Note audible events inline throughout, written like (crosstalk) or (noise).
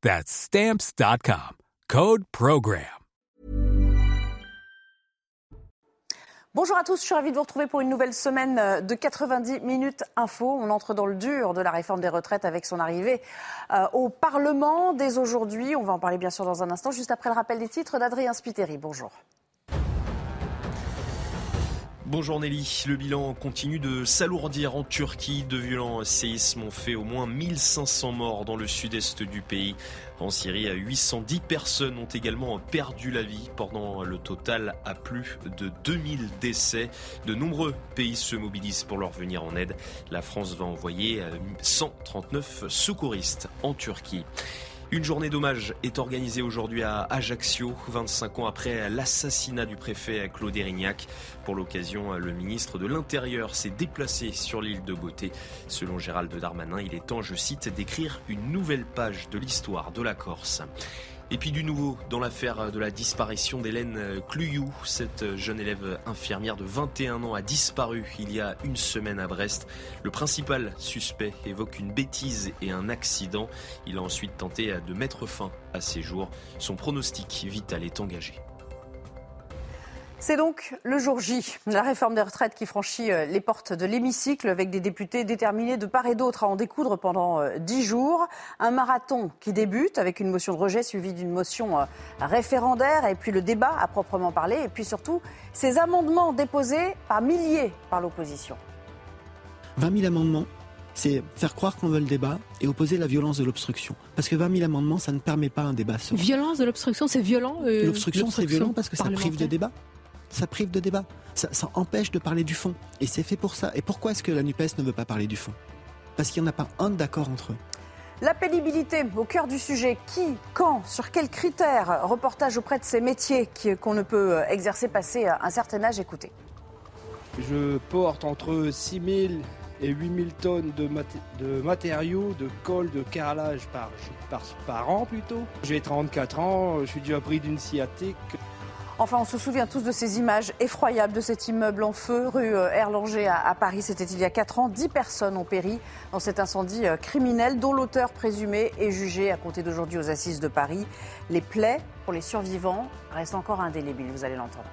That's Stamps.com. Code Program. Bonjour à tous, je suis ravie de vous retrouver pour une nouvelle semaine euh, de 90 minutes info. On entre dans le dur de la réforme des retraites avec son arrivée euh, au Parlement dès aujourd'hui. On va en parler bien sûr dans un instant, juste après le rappel des titres d'Adrien Spiteri. Bonjour. Bonjour Nelly, le bilan continue de s'alourdir en Turquie. De violents séismes ont fait au moins 1500 morts dans le sud-est du pays. En Syrie, 810 personnes ont également perdu la vie pendant le total à plus de 2000 décès. De nombreux pays se mobilisent pour leur venir en aide. La France va envoyer 139 secouristes en Turquie. Une journée d'hommage est organisée aujourd'hui à Ajaccio, 25 ans après l'assassinat du préfet Claude Erignac. Pour l'occasion, le ministre de l'Intérieur s'est déplacé sur l'île de Beauté. Selon Gérald Darmanin, il est temps, je cite, d'écrire une nouvelle page de l'histoire de la Corse. Et puis du nouveau dans l'affaire de la disparition d'Hélène Cluyou. Cette jeune élève infirmière de 21 ans a disparu il y a une semaine à Brest. Le principal suspect évoque une bêtise et un accident. Il a ensuite tenté de mettre fin à ses jours. Son pronostic vital est engagé. C'est donc le jour J, la réforme des retraites qui franchit euh, les portes de l'hémicycle avec des députés déterminés de part et d'autre à en découdre pendant euh, dix jours. Un marathon qui débute avec une motion de rejet suivie d'une motion euh, référendaire et puis le débat à proprement parler et puis surtout ces amendements déposés par milliers par l'opposition. 20 000 amendements, c'est faire croire qu'on veut le débat et opposer la violence de l'obstruction. Parce que 20 000 amendements, ça ne permet pas un débat serein. Violence de l'obstruction, c'est violent L'obstruction, c'est violent parce que ça prive de débat ça prive de débat. Ça, empêche de parler du fond. Et c'est fait pour ça. Et pourquoi est-ce que la NUPES ne veut pas parler du fond? Parce qu'il n'y en a pas un d'accord entre eux. La pénibilité au cœur du sujet. Qui, quand, sur quels critères Reportage auprès de ces métiers qu'on ne peut exercer passé un certain âge? Écoutez. Je porte entre 6 000 et 8 000 tonnes de, de matériaux, de colle, de carrelage par, par, par an plutôt. J'ai 34 ans, je suis dû à prix d'une sciatique. Enfin, on se souvient tous de ces images effroyables de cet immeuble en feu, rue euh, Erlanger à, Paris. C'était il y a 4 ans. 10 personnes ont péri dans cet incendie euh, criminel dont l'auteur présumé est jugé à compter d'aujourd'hui aux assises de Paris. Les plaies pour les survivants restent encore indélébiles, vous allez l'entendre.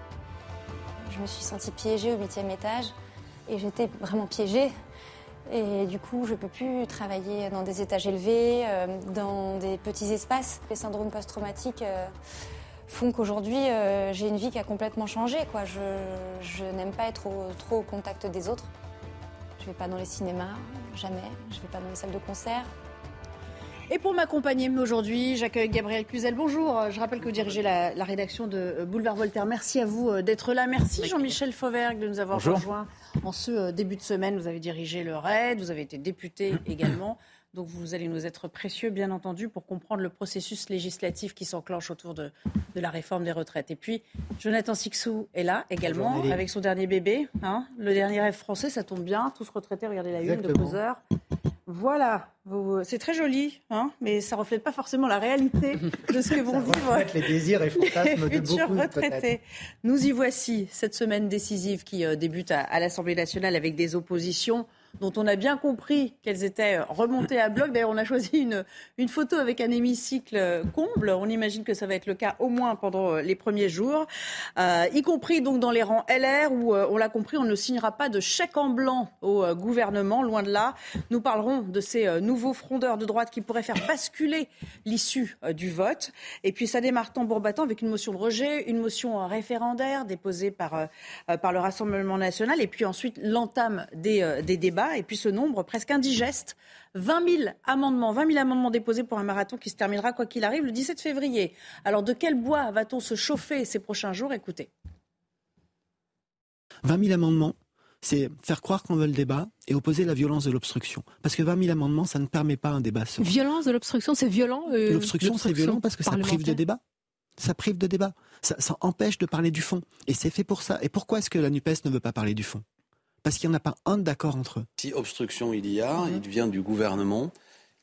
Je me suis sentie piégée au huitième étage et j'étais vraiment piégée. Et du coup, je ne peux plus travailler dans des étages élevés, euh, dans des petits espaces. Les syndromes post-traumatiques font qu'aujourd'hui, euh, j'ai une vie qui a complètement changé. Quoi. Je, n'aime pas être trop au contact des autres. Je ne vais pas dans les cinémas, jamais. Je ne vais pas dans les salles de concert. Et pour m'accompagner aujourd'hui, j'accueille Gabriel Cluzel. Bonjour, je rappelle que vous dirigez la, rédaction de euh, Boulevard Voltaire. Merci à vous euh, d'être là. Merci Jean-Michel Fauvergue de nous avoir rejoints en ce début de semaine. Vous avez dirigé le RAID, vous avez été député (clears throat) également. Donc vous allez nous être précieux, bien entendu, pour comprendre le processus législatif qui s'enclenche autour de, la réforme des retraites. Et puis, Jonathan Sixou est là également, avec son dernier bébé. Hein. le dernier rêve français, ça tombe bien. Tous retraités, regardez la une de Causeur. Voilà, c'est très joli, hein, mais ça ne reflète pas forcément la réalité (laughs) de ce que vont vivre les désirs et fantasmes de beaucoup retraités. Nous y voici, cette semaine décisive qui euh, débute à l'Assemblée nationale avec des oppositions dont on a bien compris qu'elles étaient remontées à bloc. D'ailleurs, on a choisi une, photo avec un hémicycle comble. On imagine que ça va être le cas au moins pendant les premiers jours, euh, y compris donc dans les rangs LR où, euh, on l'a compris, on ne signera pas de chèque en blanc au euh, gouvernement. Loin de là, nous parlerons de ces nouveaux frondeurs de droite qui pourraient faire basculer l'issue du vote. Et puis ça démarre tambour battant avec une motion de rejet, une motion référendaire déposée par, le Rassemblement national et puis ensuite l'entame des débats et puis ce nombre presque indigeste 20 000 amendements, 20 000 amendements déposés pour un marathon qui se terminera, quoi qu'il arrive, le 17 février. Alors, de quel bois va-t-on se chauffer ces prochains jours? Écoutez. 20 000 amendements, c'est faire croire qu'on veut le débat et opposer la violence de l'obstruction. Parce que 20 000 amendements, ça ne permet pas un débat Violence de l'obstruction, c'est violent euh, L'obstruction, c'est violent parce que ça prive de débat. Ça prive de débat. Ça, ça empêche de parler du fond. Et c'est fait pour ça. Et pourquoi est-ce que la NUPES ne veut pas parler du fond? Parce qu'il n'y en a pas un d'accord entre eux. Si obstruction il y a, il vient du gouvernement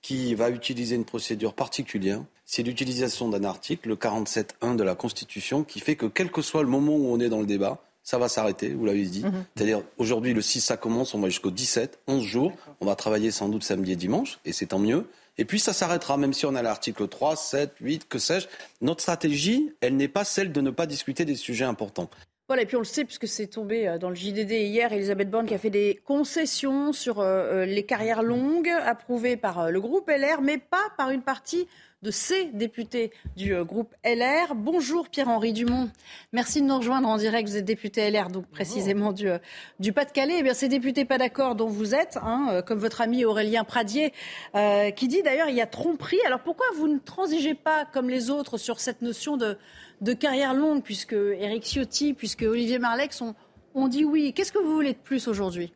qui va utiliser une procédure particulière. C'est l'utilisation d'un article, le 47.1 de la Constitution, qui fait que quel que soit le moment où on est dans le débat, ça va s'arrêter, vous l'avez dit. Mhm. C'est-à-dire, aujourd'hui, le 6, ça commence, on va jusqu'au 17, 11 jours. On va travailler sans doute samedi et dimanche, et c'est tant mieux. Et puis, ça s'arrêtera, même si on a l'article 3, 7, 8, que sais-je. Notre stratégie, elle n'est pas celle de ne pas discuter des sujets importants. Voilà, et puis on le sait, puisque c'est tombé euh, dans le JDD hier, Elisabeth Borne qui a fait des concessions sur euh, euh, les carrières longues, approuvées par le groupe LR, mais pas par une partie de ces députés du groupe LR. Bonjour Pierre-Henri Dumont. Merci de nous rejoindre en direct. Vous êtes député LR, donc précisément du, du Pas-de-Calais. Eh bien, ces députés pas d'accord dont vous êtes, hein, comme votre ami Aurélien Pradier, qui dit d'ailleurs il y a tromperie. Alors pourquoi vous ne transigez pas comme les autres sur cette notion de de carrière longue, puisque Eric Ciotti, puisque Olivier Marlex ont, dit oui? Qu'est-ce que vous voulez de plus aujourd'hui?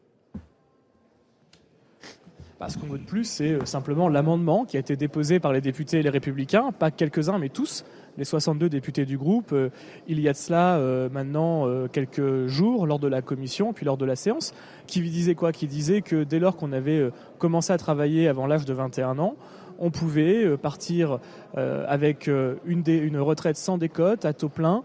Bah, ce qu'on veut de plus, c'est euh, simplement l'amendement qui a été déposé par les députés et les républicains, pas quelques-uns, mais tous, les 62 députés du groupe, euh, il y a de cela euh, maintenant quelques jours lors de la commission, puis lors de la séance, qui disait quoi? Qui disait que dès lors qu'on avait commencé à travailler avant l'âge de 21 ans, on pouvait partir avec une, une retraite sans décote, à taux plein,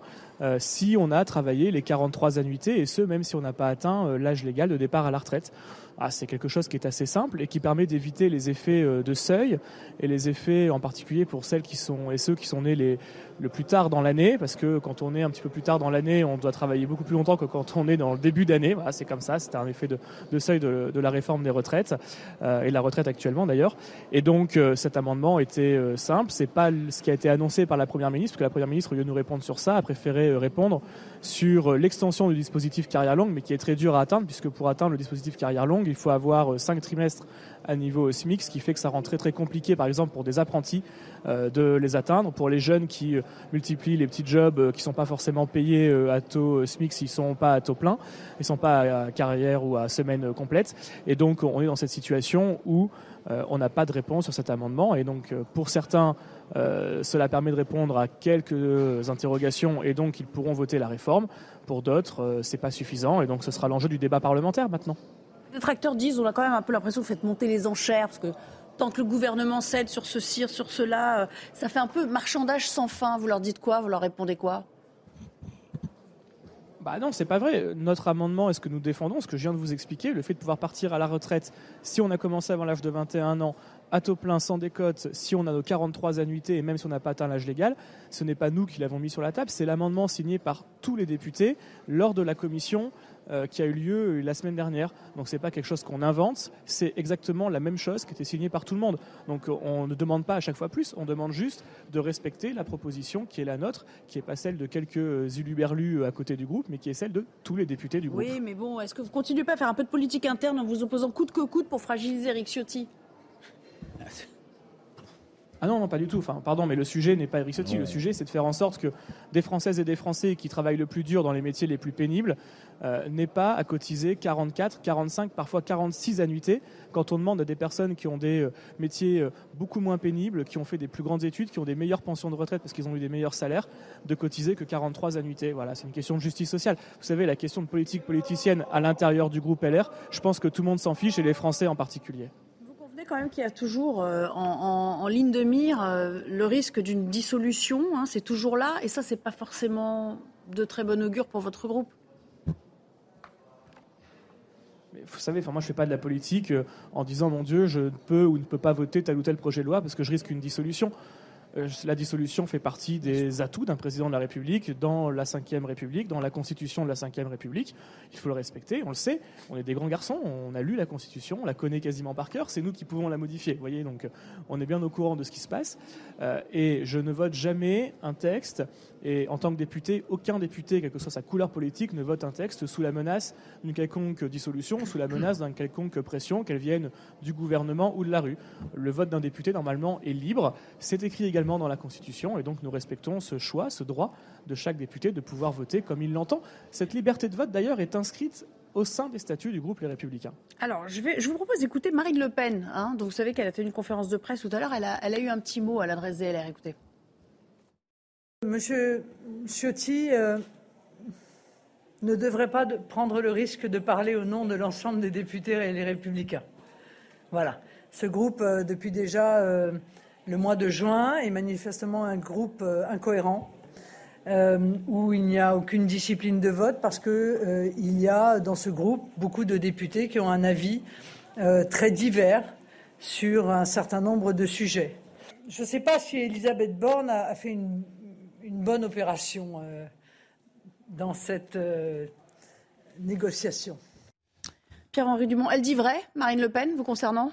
si on a travaillé les 43 annuités, et ce, même si on n'a pas atteint l'âge légal de départ à la retraite. Ah, c'est quelque chose qui est assez simple et qui permet d'éviter les effets de seuil et les effets en particulier pour celles qui sont et ceux qui sont nés les, le plus tard dans l'année, parce que quand on est un petit peu plus tard dans l'année, on doit travailler beaucoup plus longtemps que quand on est dans le début d'année. Voilà, c'est comme ça, c'était un effet de, seuil de, la réforme des retraites, euh, et de la retraite actuellement d'ailleurs. Et donc euh, cet amendement était euh, simple, c'est pas ce qui a été annoncé par la Première ministre, parce que la Première ministre, au lieu de nous répondre sur ça, a préféré répondre sur l'extension du dispositif carrière longue, mais qui est très dur à atteindre, puisque pour atteindre le dispositif carrière longue, il faut avoir cinq trimestres à niveau SMIC, ce qui fait que ça rend très très compliqué, par exemple, pour des apprentis euh, de les atteindre. Pour les jeunes qui euh, multiplient les petits jobs euh, qui ne sont pas forcément payés à taux SMIC ne sont pas à taux plein, ils ne sont pas à carrière ou à semaine complète. Et donc, on est dans cette situation où on n'a pas de réponse sur cet amendement. Et donc, pour certains, cela permet de répondre à quelques interrogations et donc ils pourront voter la réforme. Pour d'autres, ce n'est pas suffisant et donc ce sera l'enjeu du débat parlementaire maintenant. Les tracteurs disent, on a quand même un peu l'impression que vous faites monter les enchères, parce que tant que le gouvernement cède sur ceci, sur cela, euh, ça fait un peu marchandage sans fin. Vous leur dites quoi? Vous leur répondez quoi? Bah non, c'est pas vrai. Notre amendement est ce que nous défendons, ce que je viens de vous expliquer, le fait de pouvoir partir à la retraite si on a commencé avant l'âge de 21 ans, à taux plein, sans décote, si on a nos 43 annuités et même si on n'a pas atteint l'âge légal, ce n'est pas nous qui l'avons mis sur la table, c'est l'amendement signé par tous les députés lors de la commission euh, qui a eu lieu euh, la semaine dernière. Donc c'est pas quelque chose qu'on invente, c'est exactement la même chose qui était signée par tout le monde. Donc euh, on ne demande pas à chaque fois plus, on demande juste de respecter la proposition qui est la nôtre, qui n'est pas celle de quelques uluberlus à côté du groupe, mais qui est celle de tous les députés du groupe. Oui, mais bon, est-ce que vous continuez pas à faire un peu de politique interne en vous opposant coûte que coûte pour fragiliser Eric Ciotti? Ah non, non, pas du tout. Enfin, pardon, mais le sujet n'est pas Eric Ciotti. Le sujet, c'est de faire en sorte que des Françaises et des Français qui travaillent le plus dur dans les métiers les plus pénibles euh, n'aient pas à cotiser 44, 45, parfois 46 annuités quand on demande à des personnes qui ont des euh, métiers euh, beaucoup moins pénibles, qui ont fait des plus grandes études, qui ont des meilleures pensions de retraite parce qu'ils ont eu des meilleurs salaires, de cotiser que 43 annuités. Voilà, c'est une question de justice sociale. Vous savez, la question de politique politicienne à l'intérieur du groupe LR, je pense que tout le monde s'en fiche et les Français en particulier quand même qu'il y a toujours euh, en, ligne de mire euh, le risque d'une dissolution. Hein, c'est toujours là. Et ça, c'est pas forcément de très bon augure pour votre groupe. vous savez, enfin, moi je fais pas de la politique en disant mon Dieu, je peux ou ne peux pas voter tel ou tel projet de loi parce que je risque une dissolution. Euh, la dissolution fait partie des atouts d'un président de la République dans la Ve République, dans la Constitution de la Ve République. Il faut le respecter, on le sait. On est des grands garçons, on a lu la Constitution, on la connaît quasiment par cœur. C'est nous qui pouvons la modifier. Voyez, donc on est bien au courant de ce qui se passe. Euh, et je ne vote jamais un texte et en tant que député, aucun député, quelle que soit sa couleur politique, ne vote un texte sous la menace d'une quelconque dissolution, sous la menace d'une quelconque pression, qu'elle vienne du gouvernement ou de la rue. Le vote d'un député, normalement, est libre. C'est écrit également dans la Constitution, et donc nous respectons ce choix, ce droit de chaque député de pouvoir voter comme il l'entend. Cette liberté de vote, d'ailleurs, est inscrite au sein des statuts du groupe Les Républicains. Alors, je, vous propose d'écouter Marine Le Pen. Hein, vous savez qu'elle a fait une conférence de presse tout à l'heure. Elle a, elle a eu un petit mot à l'adresse des LR. Écoutez. Monsieur Ciotti euh, ne devrait pas prendre le risque de parler au nom de l'ensemble des députés et les républicains. Voilà. Ce groupe, euh, depuis déjà euh, le mois de juin, est manifestement un groupe incohérent, où il n'y a aucune discipline de vote, parce qu'il y a dans ce groupe beaucoup de députés qui ont un avis très divers sur un certain nombre de sujets. Je ne sais pas si Elisabeth Borne a fait une une bonne opération euh, dans cette euh, négociation. Pierre-Henri Dumont, elle dit vrai, Marine Le Pen, vous concernant?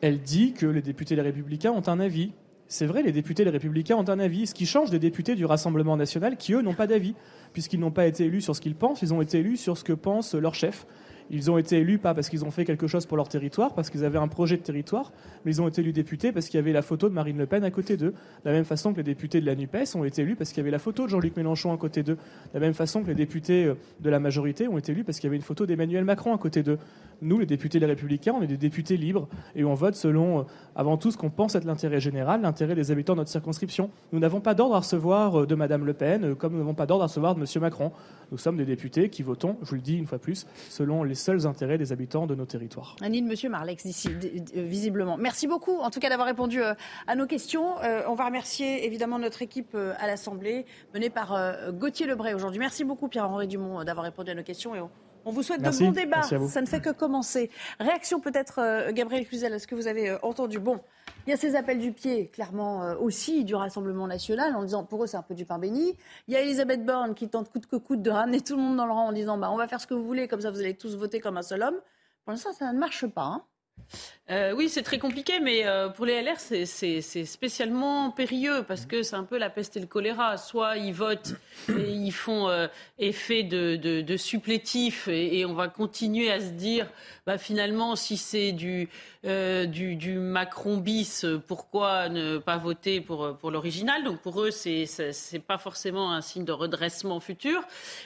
Elle dit que les députés Les Républicains ont un avis. C'est vrai, les députés Les Républicains ont un avis, ce qui change des députés du Rassemblement national qui, eux, n'ont pas d'avis, puisqu'ils n'ont pas été élus sur ce qu'ils pensent, ils ont été élus sur ce que pense leur chef. Ils ont été élus pas parce qu'ils ont fait quelque chose pour leur territoire, parce qu'ils avaient un projet de territoire, mais ils ont été élus députés parce qu'il y avait la photo de Marine Le Pen à côté d'eux. De la même façon que les députés de la NUPES ont été élus parce qu'il y avait la photo de Jean-Luc Mélenchon à côté d'eux. De la même façon que les députés euh, de la majorité ont été élus parce qu'il y avait une photo d'Emmanuel Macron à côté d'eux. Nous, les députés des Républicains, on est des députés libres et on vote selon, euh, avant tout, ce qu'on pense être l'intérêt général, l'intérêt des habitants de notre circonscription. Nous n'avons pas d'ordre à recevoir euh, de Madame Le Pen, comme nous n'avons pas d'ordre à recevoir de Monsieur Macron. Nous sommes des députés qui votons, je vous le dis une fois plus, selon les seuls intérêts des habitants de nos territoires. Anine, Monsieur Marlex, d'ici, visiblement. Merci beaucoup, en tout cas, d'avoir répondu euh, à nos questions. Euh, on va remercier évidemment notre équipe euh, à l'Assemblée, menée par Gauthier Lebray aujourd'hui. Merci beaucoup, Pierre-Henri Dumont, d'avoir répondu à nos questions. Vous souhaite de bons débats. Ça ne fait que commencer. Réaction peut-être, Gabriel Cluzel, est-ce que vous avez entendu? Bon. Il y a ces appels du pied, clairement euh, aussi, du Rassemblement national, en disant, pour eux, c'est un peu du pain béni. Il y a Elisabeth Borne qui tente coûte que coûte de ramener tout le monde dans le rang en disant, bah, on va faire ce que vous voulez, comme ça vous allez tous voter comme un seul homme. Pour l'instant, ça ne marche pas. Hein. Euh, oui, c'est très compliqué, mais euh, pour les LR, c'est spécialement périlleux parce que c'est un peu la peste et le choléra. Soit ils votent et ils font euh, effet de, supplétif et, on va continuer à se dire, bah, finalement, si c'est du, Macron bis, pourquoi ne pas voter pour, l'original? Donc pour eux, c'est pas forcément un signe de redressement futur.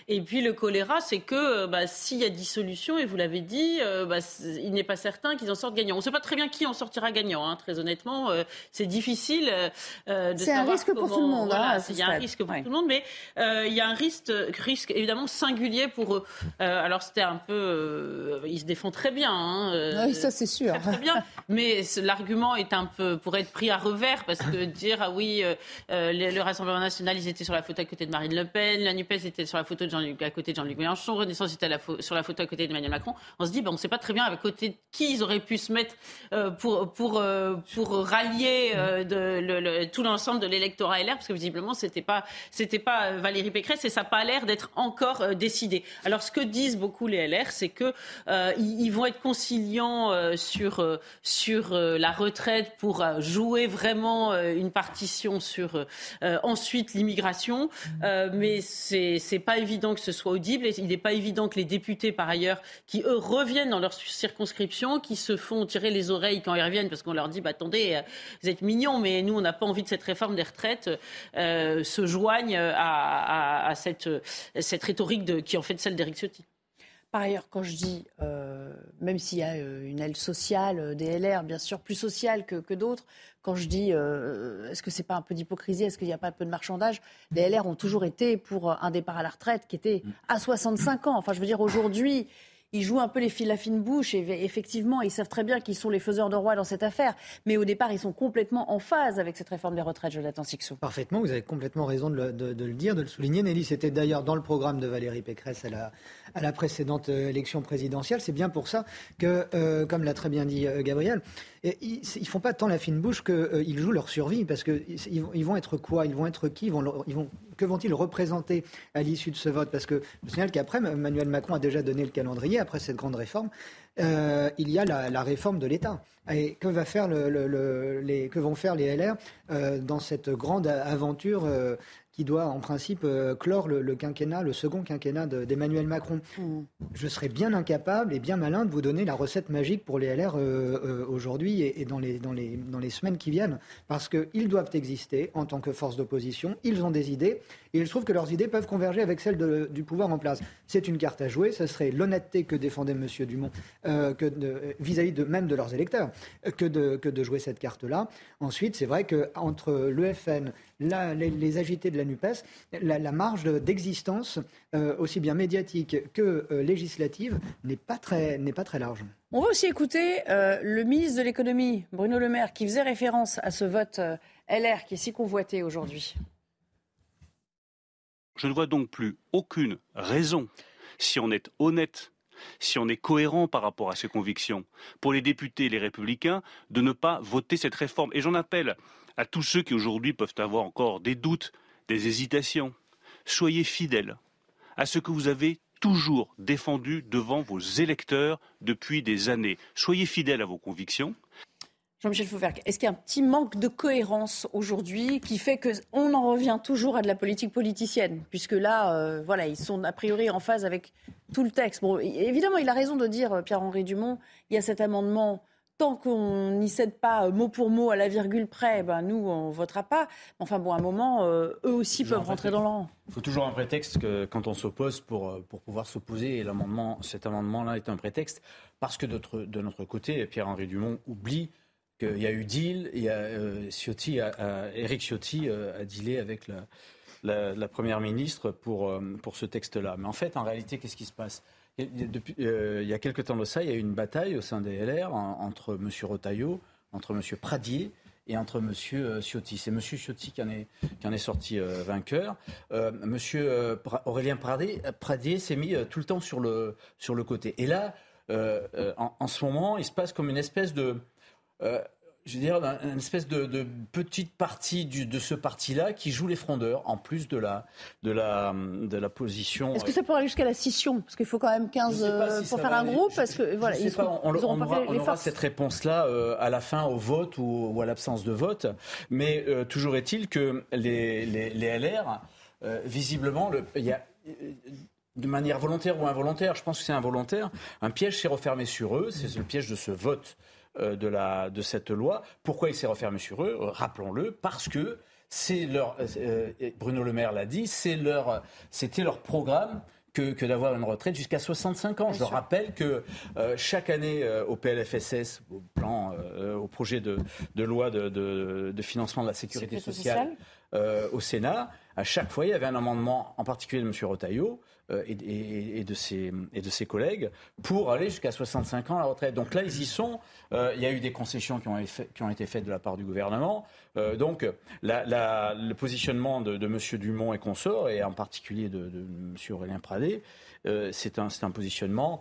Et puis le choléra, c'est que bah, s'il y a dissolution, et vous l'avez dit, bah, il n'est pas certain qu'ils en sortent gagnants pas très bien qui en sortira gagnant, hein, très honnêtement. Euh, c'est difficile euh, euh, de C'est un risque pour tout le monde. Hein, il y a un risque pour tout le monde, mais il y a un risque, risque évidemment singulier pour eux. alors c'était un peu, ils se défendent très bien. Hein, oui, ça c'est sûr. Très, bien, mais l'argument est un peu pour être pris à revers parce que dire ah oui, le, Rassemblement national ils étaient sur la photo à côté de Marine Le Pen, la Nupes était sur la photo de Jean à côté de Jean-Luc Mélenchon, Renaissance était sur la photo à côté d'Emmanuel Macron. On se dit, ben, on ne sait pas très bien à côté de qui ils auraient pu se mettre euh, pour, pour, euh, pour rallier euh, tout l'ensemble de l'électorat LR, parce que visiblement, c'était pas, c'était pas Valérie Pécresse et ça n'a pas l'air d'être encore décidé. Alors, ce que disent beaucoup les LR, c'est que ils, vont être conciliants sur, sur la retraite pour jouer vraiment une partition sur ensuite l'immigration, mais c'est c'est pas évident que ce soit audible. Il n'est pas évident que les députés, par ailleurs, qui eux reviennent dans leur circonscription, qui se font tirer les oreilles quand ils reviennent parce qu'on leur dit bah, attendez, euh, vous êtes mignons, mais nous, on n'a pas envie de cette réforme des retraites, euh, se joignent à, cette, cette rhétorique qui en fait celle d'Éric Ciotti. Par ailleurs, quand je dis, euh, même s'il y a une aile sociale des LR, bien sûr, plus sociale que, que d'autres, quand je dis, est-ce que c'est pas un peu d'hypocrisie, est-ce qu'il n'y a pas un peu de marchandage Les LR ont toujours été pour un départ à la retraite qui était à 65 ans. Enfin, je veux dire, aujourd'hui, ils jouent un peu les fils la fine bouche et effectivement, ils savent très bien qu'ils sont les faiseurs de roi dans cette affaire. Mais au départ, ils sont complètement en phase avec cette réforme des retraites, Jonathan Sixou. Parfaitement, vous avez complètement raison de le, de le dire, de le souligner. Nelly, c'était d'ailleurs dans le programme de Valérie Pécresse à la, à précédente euh, élection présidentielle. C'est bien pour ça que, euh, comme l'a très bien dit euh, Gabriel, ils ne font pas tant la fine bouche qu'ils jouent leur survie, parce qu'ils ils vont être quoi? Ils vont être qui? Ils vont, Que vont-ils représenter à l'issue de ce vote? Parce que je signale qu'après, Emmanuel Macron a déjà donné le calendrier, après cette grande réforme, il y a la, réforme de l'État. Et que, vont faire les LR dans cette grande aventure qui doit en principe euh, clore le, quinquennat, le second quinquennat d'Emmanuel Macron. Mm. Je serais bien incapable et bien malin de vous donner la recette magique pour les LR euh, euh, aujourd'hui et, dans, les, dans, les, dans les semaines qui viennent, parce qu'ils doivent exister en tant que force d'opposition, ils ont des idées, et il se trouve que leurs idées peuvent converger avec celles du pouvoir en place. C'est une carte à jouer, ce serait l'honnêteté que défendait M. Dumont vis-à-vis de, même de leurs électeurs, que de, que de jouer cette carte-là. Ensuite, c'est vrai qu'entre les, les agités de la NUPES, la, marge d'existence, euh, aussi bien médiatique que euh, législative, n'est pas, très, pas très large. On va aussi écouter euh, le ministre de l'économie, Bruno Le Maire, qui faisait référence à ce vote LR qui est si convoité aujourd'hui. Je ne vois donc plus aucune raison, si on est honnête si on est cohérent par rapport à ses convictions, pour les députés et les républicains, de ne pas voter cette réforme. Et j'en appelle à tous ceux qui aujourd'hui peuvent avoir encore des doutes des hésitations. Soyez fidèles à ce que vous avez toujours défendu devant vos électeurs depuis des années. Soyez fidèles à vos convictions. Jean-Michel Fauvergue, est-ce qu'il y a un petit manque de cohérence aujourd'hui qui fait qu'on en revient toujours à de la politique politicienne? Puisque là, euh, voilà, ils sont a priori en phase avec tout le texte. Bon, évidemment, il a raison de dire, Pierre-Henri Dumont, il y a cet amendement tant qu'on n'y cède pas euh, mot pour mot à la virgule près, ben nous, on ne votera pas. Enfin bon, à un moment, euh, eux aussi peuvent rentrer dans l'an. Il faut toujours un prétexte que, quand on s'oppose pour, euh, pour pouvoir s'opposer. Et l'amendement, cet amendement-là est un prétexte parce que de notre, côté, Pierre-Henri Dumont oublie qu'il y a eu deal, il y a, Ciotti Eric Ciotti a dealé avec la, la, Première ministre pour, pour ce texte-là. Mais en fait, en réalité, qu'est-ce qui se passe? Euh, il y a quelques temps de ça, il y a eu une bataille au sein des LR entre M. Rotaillot, entre M. Pradier et entre M. Euh, Ciotti. C'est M. Ciotti qui en est, sorti euh, vainqueur. M. Aurélien Pradier, Pradier s'est mis tout le temps sur le, sur le côté. Et là, en, ce moment, il se passe comme une espèce de je veux dire, une espèce de, petite partie de ce parti-là qui joue les frondeurs, en plus de la, de la, de la position. Est-ce que ça pourrait aller jusqu'à la scission? Parce qu'il faut quand même 15 euh, pour faire un groupe. Parce que, voilà, ils pas, on, aura, cette réponse-là euh, à la fin au vote ou, à l'absence de vote. Mais euh, toujours est-il que les, les, les LR, visiblement, il y a de manière volontaire ou involontaire, je pense que c'est involontaire, un piège s'est refermé sur eux, c'est le piège de ce vote de, la, de cette loi. Pourquoi il s'est refermé sur eux Rappelons-le, parce que c'est leur, euh, Bruno Le Maire l'a dit, c'est leur, c'était leur programme que, que d'avoir une retraite jusqu'à 65 ans. Je rappelle que euh, chaque année au PLFSS, au plan, au projet de, de loi de, de, de, financement de la sécurité, sociale, au Sénat, à chaque fois il y avait un amendement, en particulier de M. Rotaillot, euh, et, de ses, et de ses collègues pour aller jusqu'à 65 ans à la retraite. Donc là, ils y sont. Euh, il y a eu des concessions qui ont, été faites de la part du gouvernement. Euh, donc le positionnement de, de, M. Dumont et consorts, et en particulier de, de M. Aurélien Pradé, c'est un, un, positionnement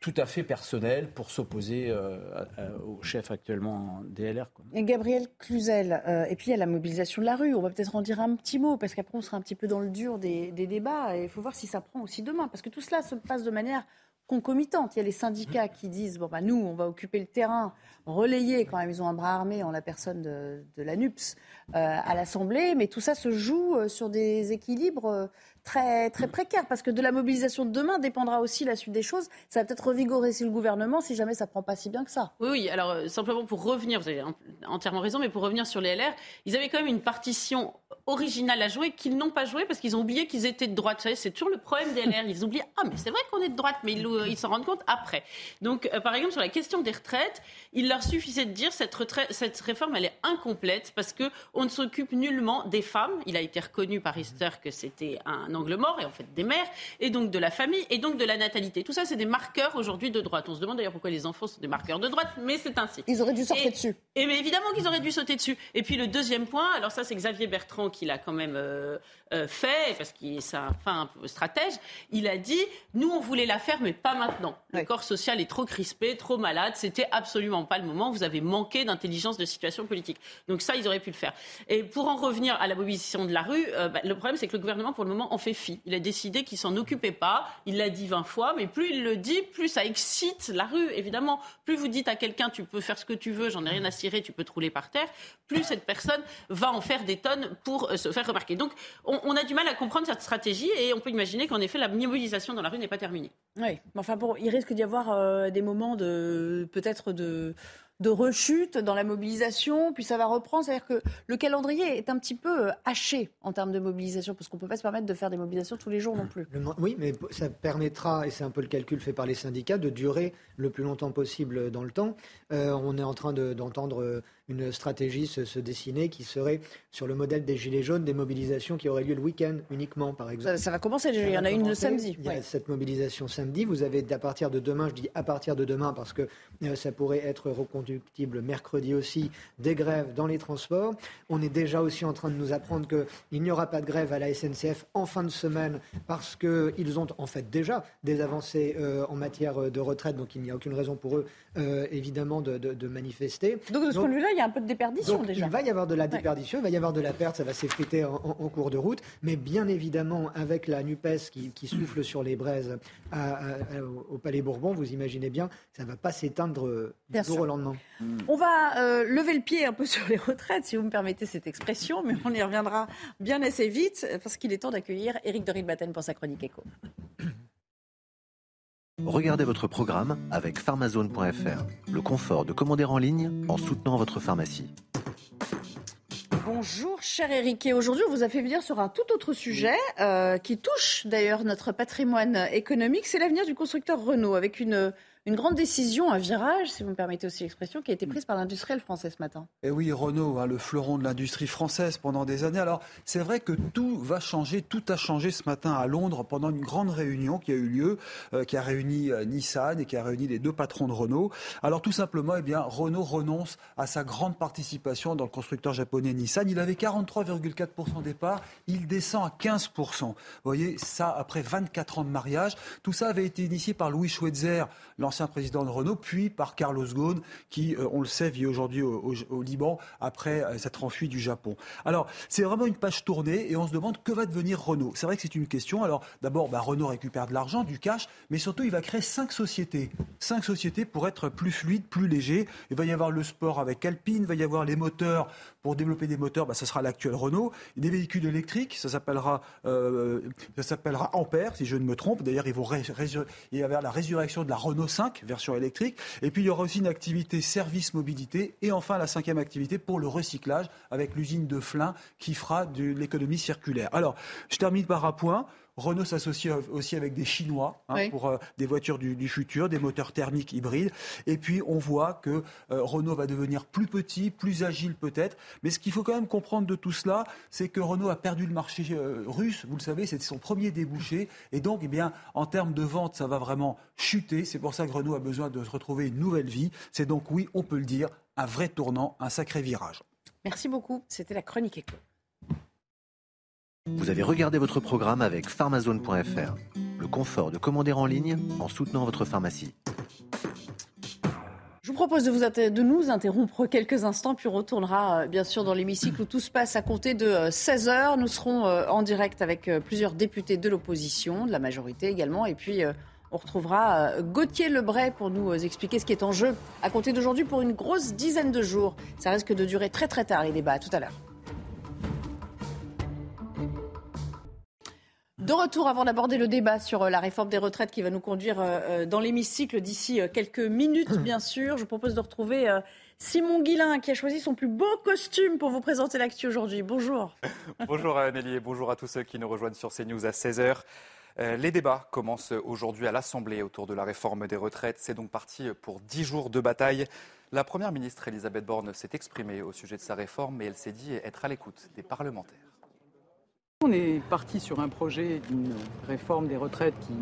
tout à fait personnel pour s'opposer euh, au chef actuellement DLR. Et Gabriel Cluzel, euh, et puis il y a la mobilisation de la rue. On va peut-être en dire un petit mot, parce qu'après on sera un petit peu dans le dur des, débats. Et il faut voir si ça prend aussi demain, parce que tout cela se passe de manière concomitante. Il y a les syndicats qui disent bon bah nous on va occuper le terrain, relayer quand même ils ont un bras armé en la personne de, la NUPS euh, à l'Assemblée, mais tout ça se joue sur des équilibres très, très précaire, parce que de la mobilisation de demain dépendra aussi la suite des choses. Ça va peut-être revigorer si le gouvernement, si jamais ça prend pas si bien que ça. Oui. Alors, euh, simplement pour revenir, vous avez entièrement raison, mais pour revenir sur les LR, ils avaient quand même une partition originale à jouer qu'ils n'ont pas joué parce qu'ils ont oublié qu'ils étaient de droite. Vous savez, c'est toujours le problème des LR. Ils oublient, ah, mais c'est vrai qu'on est de droite, mais ils s'en rendent compte après. Donc, euh, par exemple, sur la question des retraites, il leur suffisait de dire cette, retraite, cette réforme, elle est incomplète parce qu'on ne s'occupe nullement des femmes. Il a été reconnu par Easter que c'était un angle mort, et en fait des mères, et donc de la famille, et donc de la natalité. Tout ça, c'est des marqueurs aujourd'hui de droite. On se demande d'ailleurs pourquoi les enfants sont des marqueurs de droite, mais c'est ainsi. Ils auraient dû sauter dessus. Et mais évidemment qu'ils auraient dû sauter dessus. Et puis le deuxième point, alors ça, c'est Xavier Bertrand qui l'a quand même euh, euh, fait, parce qu'il c'est un, enfin, un peu stratège. Il a dit nous, on voulait la faire, mais pas maintenant. Le corps social est trop crispé, trop malade. C'était absolument pas le moment. Vous avez manqué d'intelligence de situation politique. Donc ça, ils auraient pu le faire. Et pour en revenir à la mobilisation de la rue, euh, bah, le problème, c'est que le gouvernement, pour le moment, en fait fi. Il a décidé qu'il s'en occupait pas. Il l'a dit 20 fois, mais plus il le dit, plus ça excite la rue, évidemment. Plus vous dites à quelqu'un, tu peux faire ce que tu veux, j'en ai rien à cirer, tu peux te rouler par terre, plus cette personne va en faire des tonnes pour euh, se faire remarquer. Donc, on, a du mal à comprendre cette stratégie et on peut imaginer qu'en effet, la mobilisation dans la rue n'est pas terminée. Oui, enfin bon, il risque d'y avoir euh, des moments de peut-être de de rechute dans la mobilisation, puis ça va reprendre. C'est-à-dire que le calendrier est un petit peu euh, haché en termes de mobilisation, parce qu'on ne peut pas se permettre de faire des mobilisations tous les jours non plus. oui, mais ça permettra, et c'est un peu le calcul fait par les syndicats, de durer le plus longtemps possible dans le temps. Euh, on est en train d'entendre une stratégie se, dessiner qui serait sur le modèle des Gilets jaunes, des mobilisations qui auraient lieu le week-end uniquement, par exemple. Ça, va commencer, il y en a une le samedi. Il y a cette mobilisation samedi. Vous avez à partir de demain, je dis à partir de demain parce que euh, ça pourrait être reconductible mercredi aussi, des grèves dans les transports. On est déjà aussi en train de nous apprendre qu'il n'y aura pas de grève à la SNCF en fin de semaine parce qu'ils ont en fait déjà des avancées euh, en matière de retraite, donc il n'y a aucune raison pour eux, euh, évidemment, de, manifester. Donc de ce point de vue-là, il y a un peu de déperdition déjà. Il va y avoir de la déperdition, il va y avoir de la perte, ça va s'effriter en, cours de route, mais bien évidemment, avec la NUPES qui, souffle sur les braises au Palais Bourbon, vous imaginez bien, ça ne va pas s'éteindre du jour au lendemain. On va euh, lever le pied un peu (laughs) sur les retraites, si vous me permettez cette expression, mais on y reviendra bien assez vite, parce qu'il est temps d'accueillir Éric de Rilbaten pour sa chronique éco. Regardez votre programme avec pharmazone.fr, le confort de commander en ligne en soutenant votre pharmacie. Bonjour cher Eric, et aujourd'hui on vous a fait venir sur un tout autre sujet euh, qui touche d'ailleurs notre patrimoine économique, c'est l'avenir du constructeur Renault avec une une grande décision, un virage, si vous me permettez aussi l'expression, qui a été prise par l'industriel français ce matin. Et eh oui, Renault, hein, le fleuron de l'industrie française pendant des années. Alors, c'est vrai que tout va changer, tout a changé ce matin à Londres pendant une grande réunion qui a eu lieu, euh, qui a réuni euh, Nissan et qui a réuni les deux patrons de Renault. Alors, tout simplement, eh bien, Renault renonce à sa grande participation dans le constructeur japonais Nissan. Il avait 43,4% des parts, il descend à 15%. Vous voyez, ça, après 24 ans de mariage, tout ça avait été initié par Louis Schweitzer, l'ancien président de Renault, puis par Carlos Ghosn, qui, euh, on le sait, vit aujourd'hui au, Liban après euh, s'être enfui du Japon. Alors, c'est vraiment une page tournée et on se demande que va devenir Renault. C'est vrai que c'est une question. Alors, d'abord, bah, Renault récupère de l'argent, du cash, mais surtout, il va créer cinq sociétés. Cinq sociétés pour être plus fluide, plus léger. Il va y avoir le sport avec Alpine, il va y avoir les moteurs pour développer des moteurs, bah, ça sera l'actuel Renault. Des véhicules électriques, ça s'appellera, euh, ça s'appellera Ampère, si je ne me trompe. D'ailleurs, il y avoir la résurrection de la Renault 5, version électrique. Et puis, il y aura aussi une activité service mobilité. Et enfin, la cinquième activité pour le recyclage, avec l'usine de Flins qui fera de l'économie circulaire. Alors, je termine par un point. Renault s'associe aussi avec des Chinois hein, pour euh, des voitures du, futur, des moteurs thermiques hybrides. Et puis on voit que euh, Renault va devenir plus petit, plus agile peut-être. Mais ce qu'il faut quand même comprendre de tout cela, c'est que Renault a perdu le marché euh, russe. Vous le savez, c'était son premier débouché. Et donc, eh bien, en termes de vente, ça va vraiment chuter. C'est pour ça que Renault a besoin de retrouver une nouvelle vie. C'est donc, oui, on peut le dire, un vrai tournant, un sacré virage. Merci beaucoup. C'était la chronique éco. Vous avez regardé votre programme avec pharmazone.fr, le confort de commander en ligne en soutenant votre pharmacie. Je vous propose de, vous de nous interrompre quelques instants, puis on retournera euh, bien sûr dans l'hémicycle où tout se passe à compter de 16h. Euh, nous serons euh, en direct avec plusieurs députés de l'opposition, de la majorité également, et puis on retrouvera Gauthier Lebray pour nous expliquer ce qui est en jeu à compter d'aujourd'hui pour une grosse dizaine de jours. Ça risque de durer très très tard les débats. À tout à l'heure. De retour avant d'aborder le débat sur euh, la réforme des retraites qui va nous conduire euh, euh, dans l'hémicycle d'ici quelques minutes, bien sûr. Je vous propose de retrouver Simon Guillain qui a choisi son plus beau costume pour vous présenter l'actu aujourd'hui. Bonjour. (laughs) bonjour Nelly et bonjour à tous ceux qui nous rejoignent sur CNews à 16h. Euh, les débats commencent aujourd'hui à l'Assemblée autour de la réforme des retraites. C'est donc parti pour dix jours de bataille. La Première ministre Elisabeth Borne s'est exprimée au sujet de sa réforme, mais elle s'est dit être à l'écoute des parlementaires. On est parti sur un projet d'une réforme des retraites qui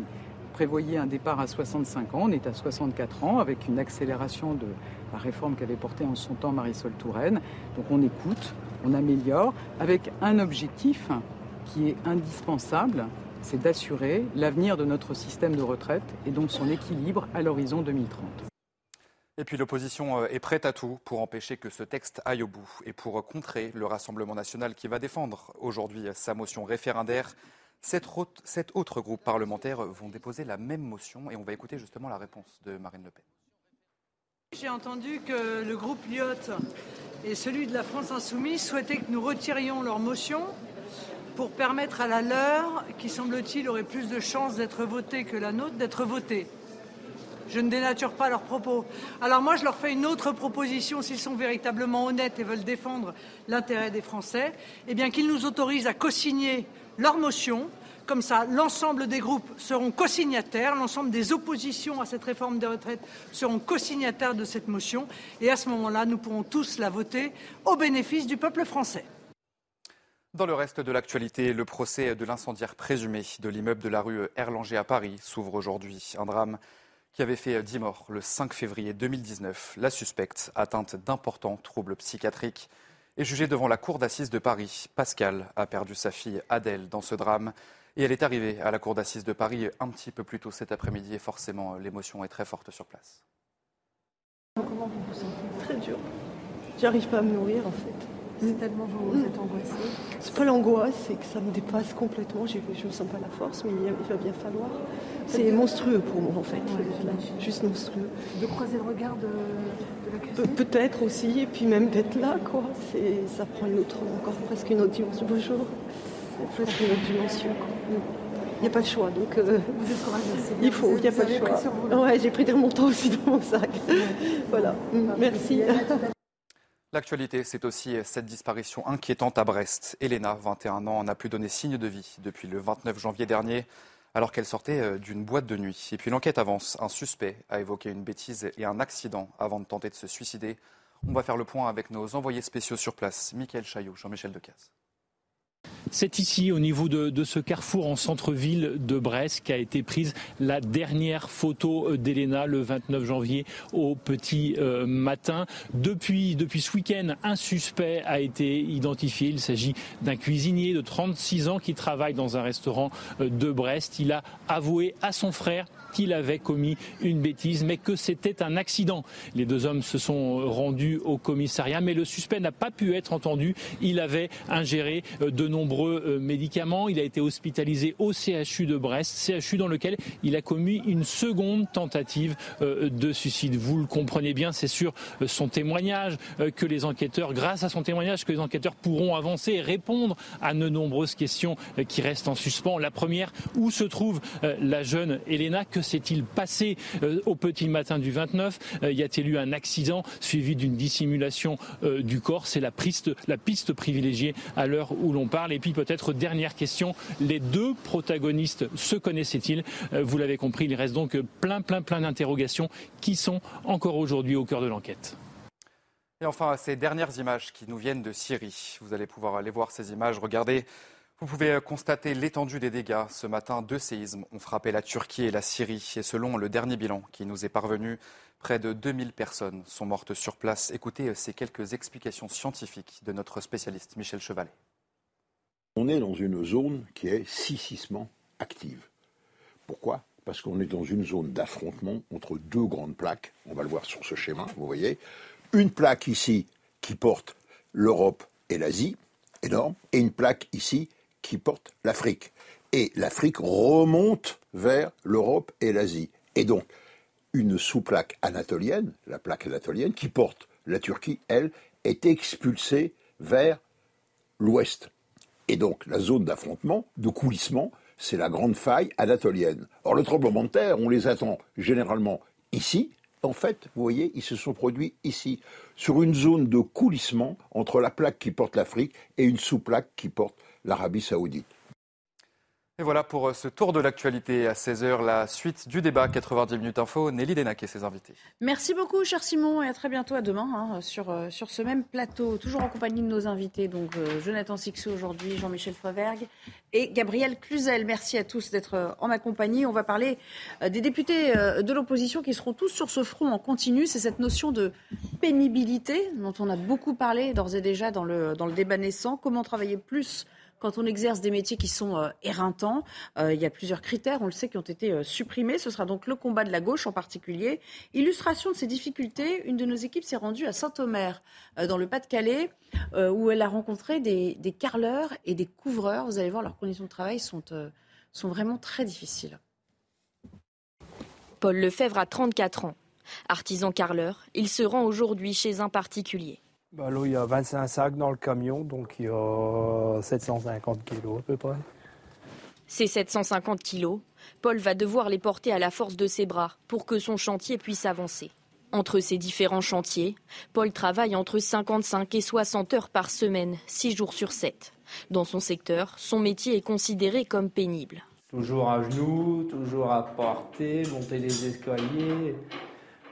prévoyait un départ à 65 ans. On est à 64 ans avec une accélération de la réforme qu'avait portée en son temps Marisol Touraine. Donc on écoute, on améliore avec un objectif qui est indispensable, c'est d'assurer l'avenir de notre système de retraite et donc son équilibre à l'horizon 2030. Et puis l'opposition euh, est prête à tout pour empêcher que ce texte aille au bout et pour contrer le Rassemblement national qui va défendre aujourd'hui sa motion référendaire. Sept autres groupes parlementaires vont déposer la même motion et on va écouter justement la réponse de Marine Le Pen. J'ai entendu que le groupe Lyot et celui de la France Insoumise souhaitaient que nous retirions leur motion pour permettre à la leur, qui semble-t-il aurait plus de chances d'être votée que la nôtre, d'être votée. Je ne dénature pas leurs propos. Alors moi, je leur fais une autre proposition, s'ils sont véritablement honnêtes et veulent défendre l'intérêt des Français, eh bien qu'ils nous autorisent à co-signer leur motion. Comme ça, l'ensemble des groupes seront co-signataires, l'ensemble des oppositions à cette réforme des retraites seront co-signataires de cette motion. Et à ce moment-là, nous pourrons tous la voter au bénéfice du peuple français. Dans le reste de l'actualité, le procès de l'incendiaire présumé de l'immeuble de la rue Erlanger à Paris s'ouvre aujourd'hui. Un drame qui avait fait 10 morts le 5 février 2019. La suspecte, atteinte d'importants troubles psychiatriques, est jugée devant la cour d'assises de Paris. Pascal a perdu sa fille Adèle dans ce drame et elle est arrivée à la cour d'assises de Paris un petit peu plus tôt cet après-midi et forcément l'émotion est très forte sur place. Comment vous vous sentez? Très dur. J'arrive pas à me nourrir en fait. C'est tellement vous, êtes angoissée C'est pas l'angoisse, c'est que ça me dépasse complètement. Je ne sens pas la force, mais il va bien falloir. C'est monstrueux pour moi en fait. juste monstrueux. De croiser le regard de, de Peut-être aussi, et puis même d'être là, quoi. Ça prend une autre, encore presque une autre dimension. Bonjour. Presque une autre dimension. Il n'y a pas de choix, donc. Euh, vous êtes courageuse. Il faut, il n'y a pas de choix. Ouais, j'ai pris des remontants aussi dans mon sac. voilà. Merci. L'actualité, c'est aussi cette disparition inquiétante à Brest. Elena, 21 ans, n'a plus donné signe de vie depuis le 29 janvier dernier, alors qu'elle sortait euh, d'une boîte de nuit. Et puis l'enquête avance. Un suspect a évoqué une bêtise et un accident avant de tenter de se suicider. On va faire le point avec nos envoyés spéciaux sur place, Michael Chaillot, Jean-Michel Decaze. C'est ici, au niveau de, ce carrefour en centre-ville de Brest, qu'a été prise la dernière photo d'Elena le 29 janvier au petit euh, matin. Depuis, depuis ce week-end, un suspect a été identifié. Il s'agit d'un cuisinier de 36 ans qui travaille dans un restaurant euh, de Brest. Il a avoué à son frère qu'il avait commis une bêtise, mais que c'était un accident. Les deux hommes se sont rendus au commissariat, mais le suspect n'a pas pu être entendu. Il avait ingéré euh, de nombreux euh, médicaments. Il a été hospitalisé au CHU de Brest, CHU dans lequel il a commis une seconde tentative euh, de suicide. Vous le comprenez bien, c'est sur son témoignage que les enquêteurs, grâce à son témoignage, que les enquêteurs pourront avancer et répondre à de nombreuses questions qui restent en suspens. La première, où se trouve la jeune Elena s'est-il passé euh, au petit matin du 29 euh, Y a-t-il eu un accident suivi d'une dissimulation euh, du corps? C'est la piste, la piste privilégiée à l'heure où l'on parle. Et puis peut-être dernière question, les deux protagonistes se connaissaient-ils? Vous l'avez compris, il reste donc plein, plein, plein d'interrogations qui sont encore aujourd'hui au cœur de l'enquête. Et enfin, ces dernières images qui nous viennent de Syrie. Vous allez pouvoir aller voir ces images. Regardez vous pouvez constater l'étendue des dégâts. Ce matin, deux séismes ont frappé la Turquie et la Syrie. Et selon le dernier bilan qui nous est parvenu, près de 2000 personnes sont mortes sur place. Écoutez ces quelques explications scientifiques de notre spécialiste Michel Chevalet. On est dans une zone qui est sississement active. Pourquoi? Parce qu'on est dans une zone d'affrontement entre deux grandes plaques. On va le voir sur ce schéma, vous voyez. Une plaque ici qui porte l'Europe et l'Asie, énorme, et une plaque ici qui porte l'Afrique. Et l'Afrique remonte vers l'Europe et l'Asie. Et donc, une sous-plaque anatolienne, la plaque anatolienne, qui porte la Turquie, elle, est expulsée vers l'ouest. Et donc, la zone d'affrontement, de coulissement, c'est la grande faille anatolienne. Or, le tremblement de terre, on les attend généralement ici. En fait, vous voyez, ils se sont produits ici, sur une zone de coulissement entre la plaque qui porte l'Afrique et une sous-plaque qui porte l'Arabie saoudite. Et voilà pour euh, ce tour de l'actualité à 16h, la suite du débat 90 minutes info. Nelly Denac et ses invités. Merci beaucoup, cher Simon, et à très bientôt à demain hein, sur, euh, sur ce même plateau, toujours en compagnie de nos invités, donc euh, Jonathan Sixou aujourd'hui, Jean-Michel Fauvergue et Gabriel Cluzel. Merci à tous d'être en ma compagnie. On va parler des députés de l'opposition qui seront tous sur ce front en continu. C'est cette notion de pénibilité dont on a beaucoup parlé d'ores et déjà dans le, dans le débat naissant. Comment travailler plus quand on exerce des métiers qui sont euh, éreintants. Euh, il y a plusieurs critères, on le sait, qui ont été euh, supprimés. Ce sera donc le combat de la gauche en particulier. Illustration de ces difficultés, une de nos équipes s'est rendue à Saint-Omer, dans le Pas-de-Calais, où elle a rencontré des, carleurs et des couvreurs. Vous allez voir, leurs conditions de travail sont, sont vraiment très difficiles. Paul Lefebvre a 34 ans. Artisan carleur, il se rend aujourd'hui chez un particulier. Ben là, il y a 25 sacs dans le camion, donc il y a 750 kilos à peu près. Ces 750 kilos, Paul va devoir les porter à la force de ses bras pour que son chantier puisse avancer. Entre ces différents chantiers, Paul travaille entre 55 et 60 heures par semaine, 6 jours sur 7. Dans son secteur, son métier est considéré comme pénible. Toujours à genoux, toujours à porter, monter les escaliers.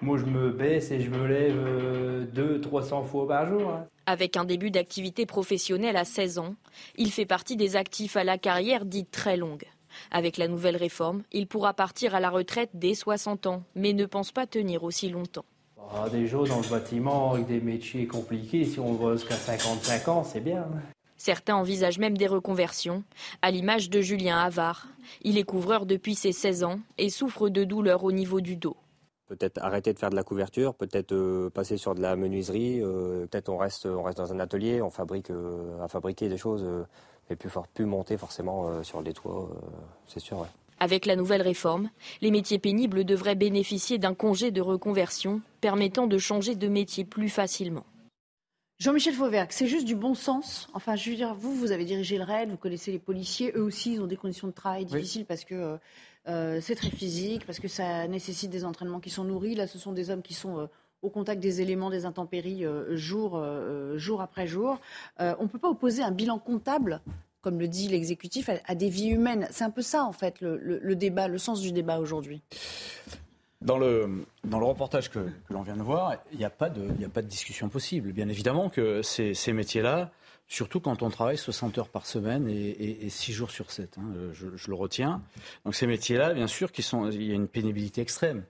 Moi, je me baisse et je me lève 200-300 euh, fois par jour. Hein. Avec un début d'activité professionnelle à 16 ans, il fait partie des actifs à la carrière dite très longue. Avec la nouvelle réforme, il pourra partir à la retraite dès 60 ans, mais ne pense pas tenir aussi longtemps. Ah, déjà, dans le bâtiment, avec des métiers compliqués, si on va jusqu'à 55 ans, c'est bien. Hein. Certains envisagent même des reconversions, à l'image de Julien Havard. Il est couvreur depuis ses 16 ans et souffre de douleurs au niveau du dos. Peut-être arrêter de faire de la couverture, peut-être euh, passer sur de la menuiserie, euh, peut-être on reste, on reste dans un atelier, on fabrique euh, à fabriquer des choses, et puis plus monter forcément sur les toits, c'est sûr. Avec la nouvelle réforme, les métiers pénibles devraient bénéficier d'un congé de reconversion permettant de changer de métier plus facilement. Jean-Michel Fauvergue, c'est juste du bon sens? Enfin, je veux dire, vous, vous avez dirigé le RAID, vous connaissez les policiers, eux aussi, ils ont des conditions de travail difficiles parce que euh, c'est très physique parce que ça nécessite des entraînements qui sont nourris. Là, ce sont des hommes qui sont euh, au contact des éléments, des intempéries, euh, jour, après jour. on ne peut pas opposer un bilan comptable, comme le dit l'exécutif, à, des vies humaines. C'est un peu ça, en fait, le, débat, le sens du débat aujourd'hui. Dans le, dans le reportage que, l'on vient de voir, il n'y a, pas de, a pas de discussion possible. Bien évidemment que ces, ces métiers-là, Surtout quand on travaille 60 heures par semaine et, et, 6 jours sur 7. Hein, je, je, le retiens. Donc ces métiers-là, bien sûr, qui sont, il y a une pénibilité extrême.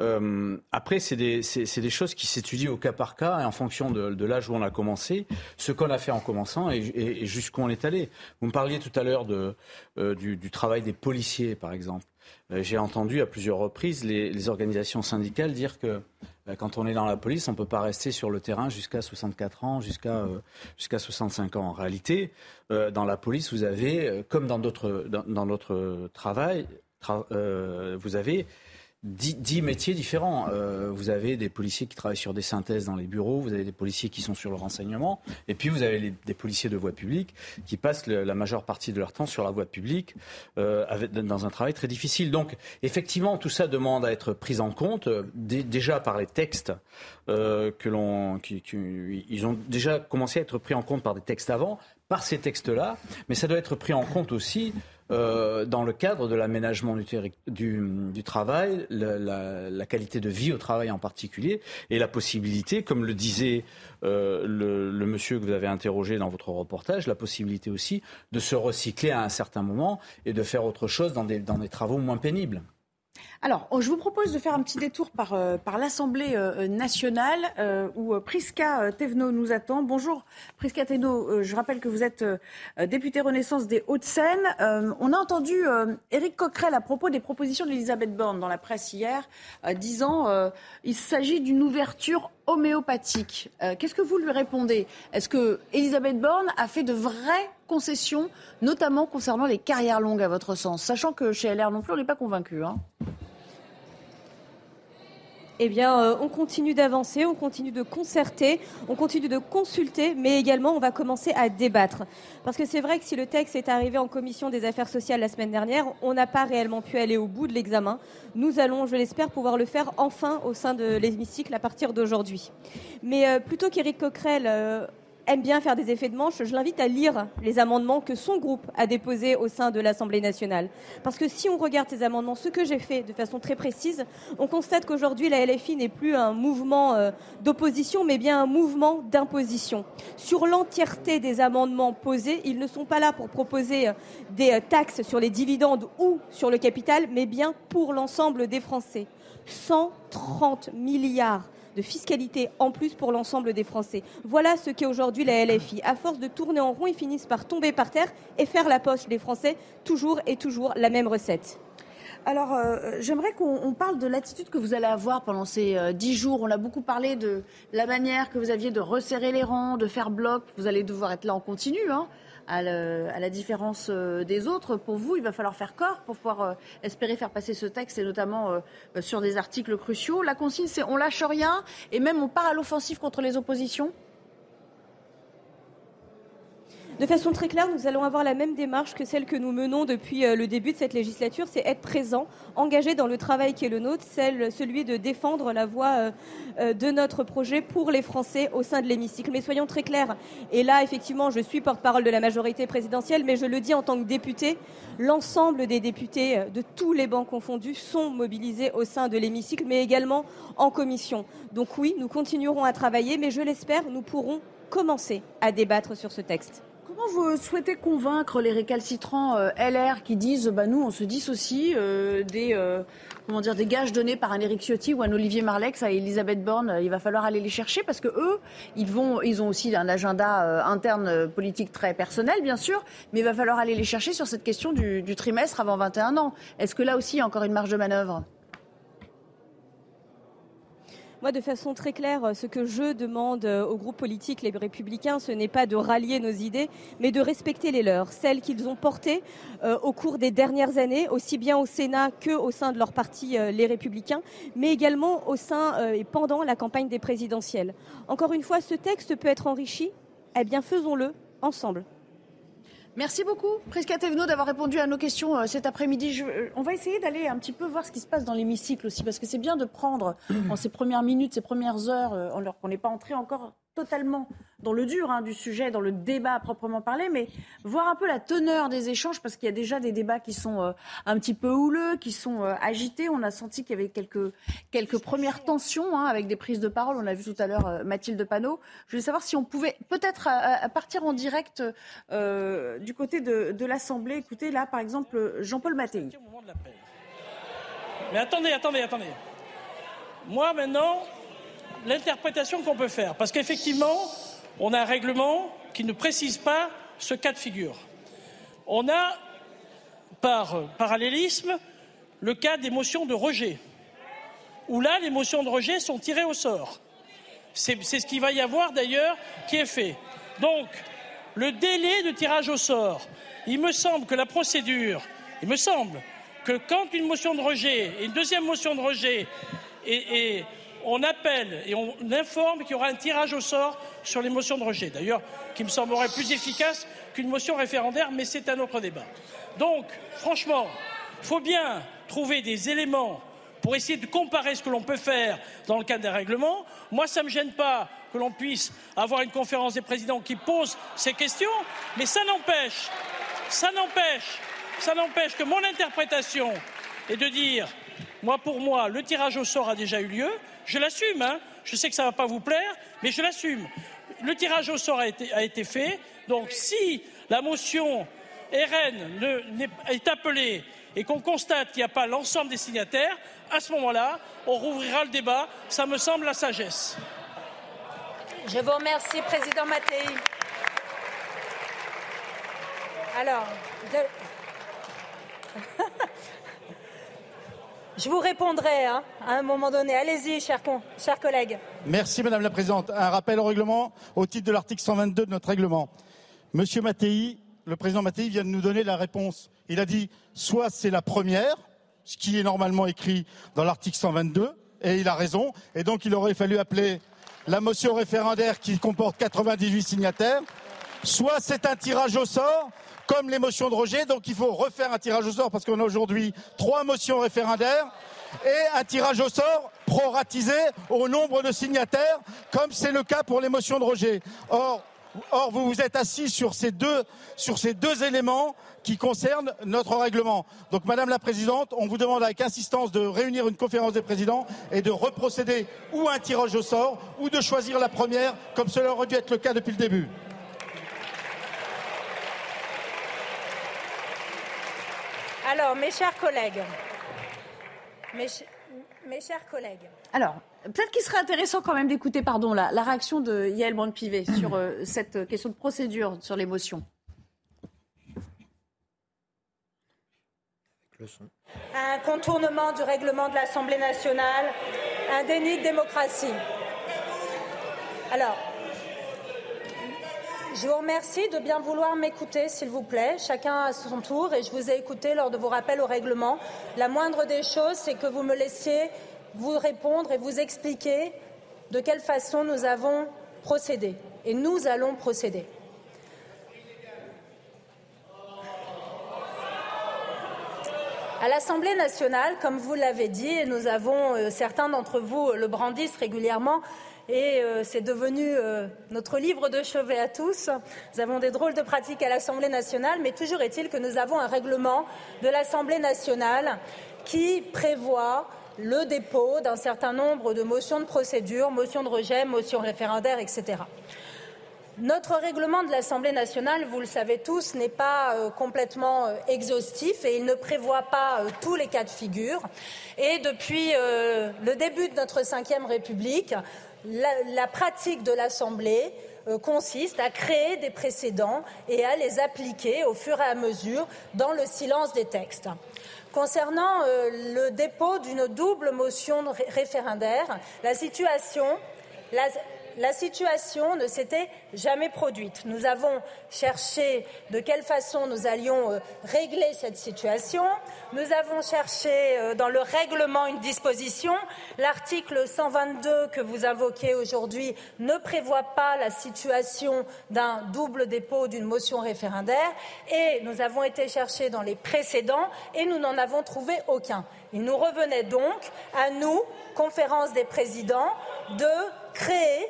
Euh, après, c'est des, des, choses qui s'étudient au cas par cas et en fonction de, de l'âge où on a commencé, ce qu'on a fait en commençant et, et, jusqu'où on est allé. Vous me parliez tout à l'heure euh, du, du, travail des policiers, par exemple. Euh, j'ai entendu à plusieurs reprises les, organisations syndicales dire que euh, quand on est dans la police, on ne peut pas rester sur le terrain jusqu'à 64 ans, jusqu'à euh, jusqu'à 65 ans. En réalité, dans la police, vous avez, comme dans d'autres dans, dans, notre travail, vous avez dix, métiers différents. Euh, vous avez des policiers qui travaillent sur des synthèses dans les bureaux, vous avez des policiers qui sont sur le renseignement, et puis vous avez des policiers de voie publique qui passent la majeure partie de leur temps sur la voie publique euh, dans un travail très difficile. Donc effectivement, tout ça demande à être pris en compte euh, déjà par les textes que l'on, ils ont déjà commencé à être pris en compte par des textes avant, par ces textes-là, mais ça doit être pris en compte aussi euh, dans le cadre de l'aménagement du, travail, la, qualité de vie au travail en particulier, et la possibilité, comme le disait euh, le, monsieur que vous avez interrogé dans votre reportage, la possibilité aussi de se recycler à un certain moment et de faire autre chose dans des travaux moins pénibles. Alors, je vous propose de faire un petit détour par, euh, l'Assemblée euh, nationale euh, où Priska Thévenot nous attend. Bonjour Priska Thévenot, je rappelle que vous êtes députée Renaissance des Hauts-de-Seine. on a entendu Éric Coquerel à propos des propositions d'Elisabeth Borne dans la presse hier, disant il s'agit d'une ouverture homéopathique. Qu'est-ce que vous lui répondez? Est-ce que Elisabeth Borne a fait de vraies concessions, notamment concernant les carrières longues à votre sens? Sachant que chez LR non plus, on n'est pas convaincu. Hein eh bien, euh, on continue d'avancer, on continue de concerter, on continue de consulter, mais également on va commencer à débattre. Parce que c'est vrai que si le texte est arrivé en commission des affaires sociales la semaine dernière, on n'a pas réellement pu aller au bout de l'examen. Nous allons, je l'espère, pouvoir le faire enfin au sein de l'hémicycle à partir d'aujourd'hui. Mais euh, plutôt qu'Éric Coquerel, euh, aime bien faire des effets de manche, je l'invite à lire les amendements que son groupe a déposés au sein de l'Assemblée nationale. Parce que si on regarde ces amendements, ce que j'ai fait de façon très précise, on constate qu'aujourd'hui la LFI n'est plus un mouvement euh, d'opposition, mais bien un mouvement d'imposition. Sur l'entièreté des amendements posés, ils ne sont pas là pour proposer euh, des euh, taxes sur les dividendes ou sur le capital, mais bien pour l'ensemble des Français. 130 milliards de fiscalité en plus pour l'ensemble des Français. Voilà ce qu'est aujourd'hui la LFI. À force de tourner en rond, ils finissent par tomber par terre et faire la poche des Français. Toujours et toujours la même recette. Alors, euh, j'aimerais qu'on parle de l'attitude que vous allez avoir pendant ces euh, dix jours. On a beaucoup parlé de la manière que vous aviez de resserrer les rangs, de faire bloc. Vous allez devoir être là en continu. Hein à, la différence euh, des autres. Pour vous, il va falloir faire corps pour pouvoir euh, espérer faire passer ce texte, et notamment euh, sur des articles cruciaux. La consigne, c'est on lâche rien et même on part à l'offensive contre les oppositions de façon très claire, nous allons avoir la même démarche que celle que nous menons depuis euh, le début de cette législature, c'est être présent, engagé dans le travail qui est le nôtre, celui de défendre la voix euh, euh, de notre projet pour les Français au sein de l'hémicycle. Mais soyons très clairs, et là effectivement je suis porte-parole de la majorité présidentielle, mais je le dis en tant que député, l'ensemble des députés de tous les bancs confondus sont mobilisés au sein de l'hémicycle, mais également en commission. Donc oui, nous continuerons à travailler, mais je l'espère, nous pourrons commencer à débattre sur ce texte. Comment vous souhaitez convaincre les récalcitrants euh, LR qui disent bah, nous, on se dissocie euh, des, euh, des gages donnés par un Éric Ciotti ou un Olivier Marlex à Elisabeth Borne Il va falloir aller les chercher parce que eux, ils, vont, ils ont aussi un agenda interne politique très personnel, bien sûr, mais il va falloir aller les chercher sur cette question du, du trimestre avant 21 ans. Est-ce que là aussi, il y a encore une marge de manœuvre? Moi, de façon très claire, ce que je demande euh, aux groupes politiques, les républicains, ce n'est pas de rallier nos idées, mais de respecter les leurs, celles qu'ils ont portées euh, au cours des dernières années, aussi bien au Sénat qu'au sein de leur parti, euh, les républicains, mais également au sein et pendant la campagne des présidentielles. Encore une fois, ce texte peut être enrichi, eh bien faisons-le ensemble. Merci beaucoup, Prisca Thévenot, d'avoir répondu à nos questions euh, cet après-midi. Euh, on va essayer d'aller un petit peu voir ce qui se passe dans l'hémicycle aussi, parce que c'est bien de prendre en ces premières minutes, ces premières heures, euh, alors qu'on n'est pas entré encore totalement dans le dur hein, du sujet, dans le débat à proprement parler, mais voir un peu la teneur des échanges, parce qu'il y a déjà des débats qui sont euh, un petit peu houleux, qui sont euh, agités. On a senti qu'il y avait quelques, quelques premières tensions hein, avec des prises de parole. On a vu tout à l'heure euh, Mathilde Panot. Je voulais savoir si on pouvait peut-être partir en direct du côté de, l'Assemblée. Écoutez, là, par exemple, Jean-Paul Mattei. Mais attendez, attendez, attendez. Moi, maintenant, l'interprétation qu'on peut faire. Parce qu'effectivement, on a un règlement qui ne précise pas ce cas de figure. On a, par parallélisme, le cas des motions de rejet, où là, les motions de rejet sont tirées au sort. C'est ce qu'il va y avoir d'ailleurs qui est fait. Donc, le délai de tirage au sort, il me semble que la procédure, il me semble que quand une motion de rejet et une deuxième motion de rejet est, on appelle et on informe qu'il y aura un tirage au sort sur les motions de rejet. D'ailleurs, qui me semblerait plus efficace qu'une motion référendaire, mais c'est un autre débat. Donc, franchement, il faut bien trouver des éléments pour essayer de comparer ce que l'on peut faire dans le cadre des règlements. Moi, ça ne me gêne pas que l'on puisse avoir une conférence des présidents qui pose ces questions, mais ça n'empêche, ça n'empêche, ça n'empêche que mon interprétation est de dire, moi pour moi, le tirage au sort a déjà eu lieu, je l'assume, hein. je sais que ça ne va pas vous plaire, mais je l'assume. Le tirage au sort a été, fait, donc si la motion RN est appelée et qu'on constate qu'il n'y a pas l'ensemble des signataires, à ce moment-là, on rouvrira le débat. Ça me semble la sagesse. Je vous remercie, Président Mattei. Alors, Je vous répondrai hein, à un moment donné. Allez-y, chers, chers collègues. Merci, Madame la Présidente. Un rappel au règlement au titre de l'article 122 de notre règlement. Monsieur Mattei, le président Mattei vient de nous donner la réponse. Il a dit soit c'est la première, ce qui est normalement écrit dans l'article 122, et il a raison. Et donc il aurait fallu appeler la motion référendaire qui comporte 98 signataires, soit c'est un tirage au sort, comme les motions de rejet. Donc il faut refaire un tirage au sort parce qu'on a aujourd'hui trois motions référendaires et un tirage au sort proratisé au nombre de signataires, comme c'est le cas pour les motions de rejet. Or, Or, vous vous êtes assis sur ces deux, sur ces deux éléments qui concernent notre règlement. Donc, Madame la Présidente, on vous demande avec insistance de réunir une conférence des présidents et de reprocéder ou un tirage au sort ou de choisir la première, comme cela aurait dû être le cas depuis le début. Alors, mes chers collègues, mes, chers collègues. Alors, peut-être qu'il serait intéressant quand même d'écouter, pardon, la, la, réaction de Yael Brand-Pivet (coughs) sur euh, cette question de procédure, sur l'émotion. Un contournement du règlement de l'Assemblée nationale, un déni de démocratie. Alors, je vous remercie de bien vouloir m'écouter, s'il vous plaît, chacun à son tour, et je vous ai écouté lors de vos rappels au règlement. La moindre des choses, c'est que vous me laissiez vous répondre et vous expliquer de quelle façon nous avons procédé. Et nous allons procéder. À l'Assemblée nationale, comme vous l'avez dit, et nous avons, euh, certains d'entre vous le brandissent régulièrement, et euh, c'est devenu euh, notre livre de chevet à tous. Nous avons des drôles de pratiques à l'Assemblée nationale, mais toujours est-il que nous avons un règlement de l'Assemblée nationale qui prévoit le dépôt d'un certain nombre de motions de procédure, motions de rejet, motions référendaires, etc. Notre règlement de l'Assemblée nationale, vous le savez tous, n'est pas euh, complètement exhaustif et il ne prévoit pas tous les cas de figure. Et depuis le début de notre cinquième République, la, pratique de l'Assemblée euh, consiste à créer des précédents et à les appliquer au fur et à mesure dans le silence des textes. Concernant euh, le dépôt d'une double motion référendaire, la situation, la situation ne s'était jamais produite. Nous avons cherché de quelle façon nous allions euh, régler cette situation. Nous avons cherché euh, dans le règlement une disposition. L'article 122 que vous invoquez aujourd'hui ne prévoit pas la situation d'un double dépôt d'une motion référendaire et nous avons été chercher dans les précédents et nous n'en avons trouvé aucun. Il nous revenait donc à nous, conférence des présidents, de créer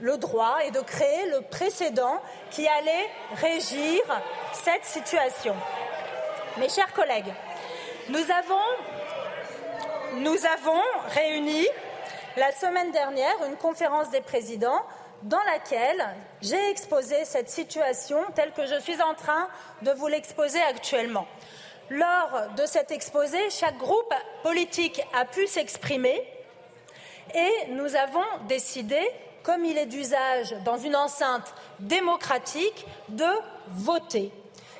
le droit et de créer le précédent qui allait régir cette situation. Mes chers collègues, nous avons, nous avons réuni la semaine dernière une conférence des présidents dans laquelle j'ai exposé cette situation telle que je suis en train de vous l'exposer actuellement. Lors de cet exposé, chaque groupe politique a pu s'exprimer et nous avons décidé comme il est d'usage dans une enceinte démocratique, de voter.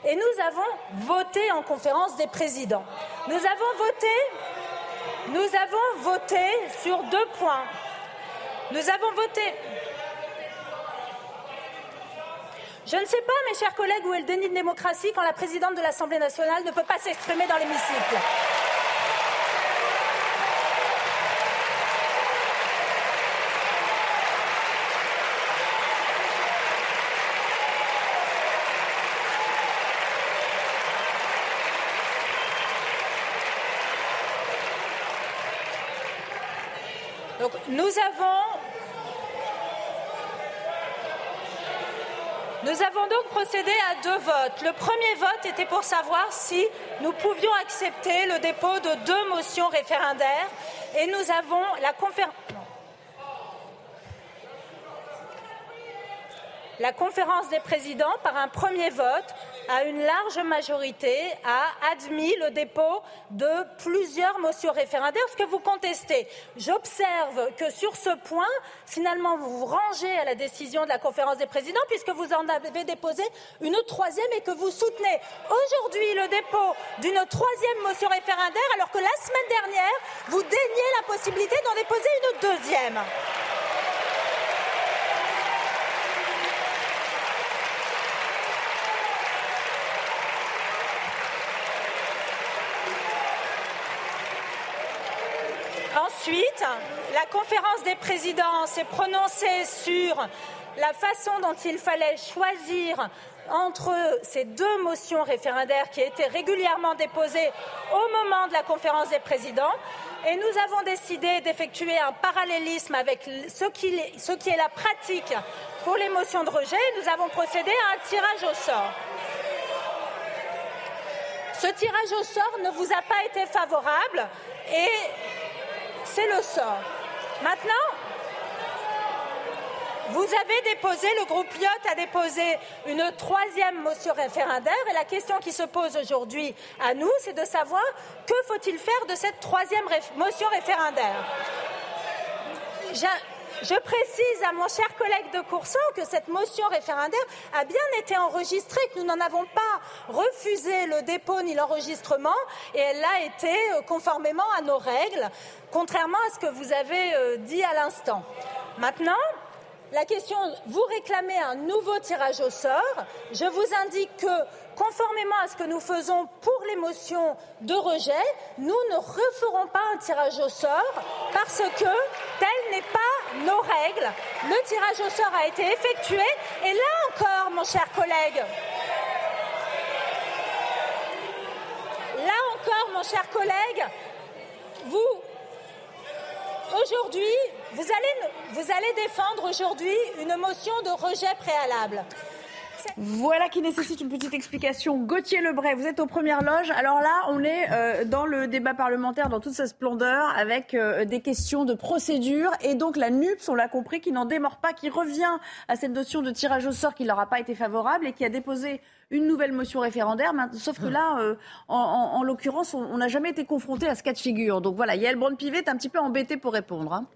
Et nous avons voté en conférence des présidents. Nous avons voté, sur deux points. Nous avons voté. Je ne sais pas, mes chers collègues, où est le déni de démocratie quand la présidente de l'Assemblée nationale ne peut pas s'exprimer dans l'hémicycle. Nous avons Nous avons donc procédé à deux votes. Le premier vote était pour savoir si nous pouvions accepter le dépôt de deux motions référendaires et nous avons la conférence. La conférence des présidents, par un premier vote, à une large majorité, a admis le dépôt de plusieurs motions référendaires, ce que vous contestez. J'observe que sur ce point, finalement, vous vous rangez à la décision de la conférence des présidents, puisque vous en avez déposé une troisième et que vous soutenez aujourd'hui le dépôt d'une troisième motion référendaire, alors que la semaine dernière, vous déniez la possibilité d'en déposer une deuxième. Ensuite, la conférence des présidents s'est prononcée sur la façon dont il fallait choisir entre ces deux motions référendaires qui étaient régulièrement déposées au moment de la conférence des présidents. Et nous avons décidé d'effectuer un parallélisme avec ce qui, est la pratique pour les motions de rejet, nous avons procédé à un tirage au sort. Ce tirage au sort ne vous a pas été favorable et c'est le sort. Maintenant, vous avez déposé, le groupe Lyot a déposé une troisième motion référendaire et la question qui se pose aujourd'hui à nous, c'est de savoir que faut-il faire de cette troisième motion référendaire? Je précise à mon cher collègue de Courson que cette motion référendaire a bien été enregistrée, que nous n'en avons pas refusé le dépôt ni l'enregistrement, et elle a été euh, conformément à nos règles, contrairement à ce que vous avez euh, dit à l'instant. Maintenant, la question, vous réclamez un nouveau tirage au sort. Je vous indique que, conformément à ce que nous faisons pour les motions de rejet, nous ne referons pas un tirage au sort parce que telle n'est pas nos règles. Le tirage au sort a été effectué et là encore, mon cher collègue, là encore, mon cher collègue, vous aujourd'hui, vous allez, vous allez défendre aujourd'hui une motion de rejet préalable. Voilà qui nécessite une petite explication. Gauthier Lebray, vous êtes aux premières loges. Alors là, on est euh, dans le débat parlementaire dans toute sa splendeur avec euh, des questions de procédure. Et donc la NUPS, on l'a compris, qui n'en démord pas, qui revient à cette notion de tirage au sort qui ne leur a pas été favorable et qui a déposé une nouvelle motion référendaire. Sauf que là, euh, en, l'occurrence, on n'a jamais été confronté à ce cas de figure. Donc voilà, Yael Braun-Pivet est un petit peu embêté pour répondre. Hein.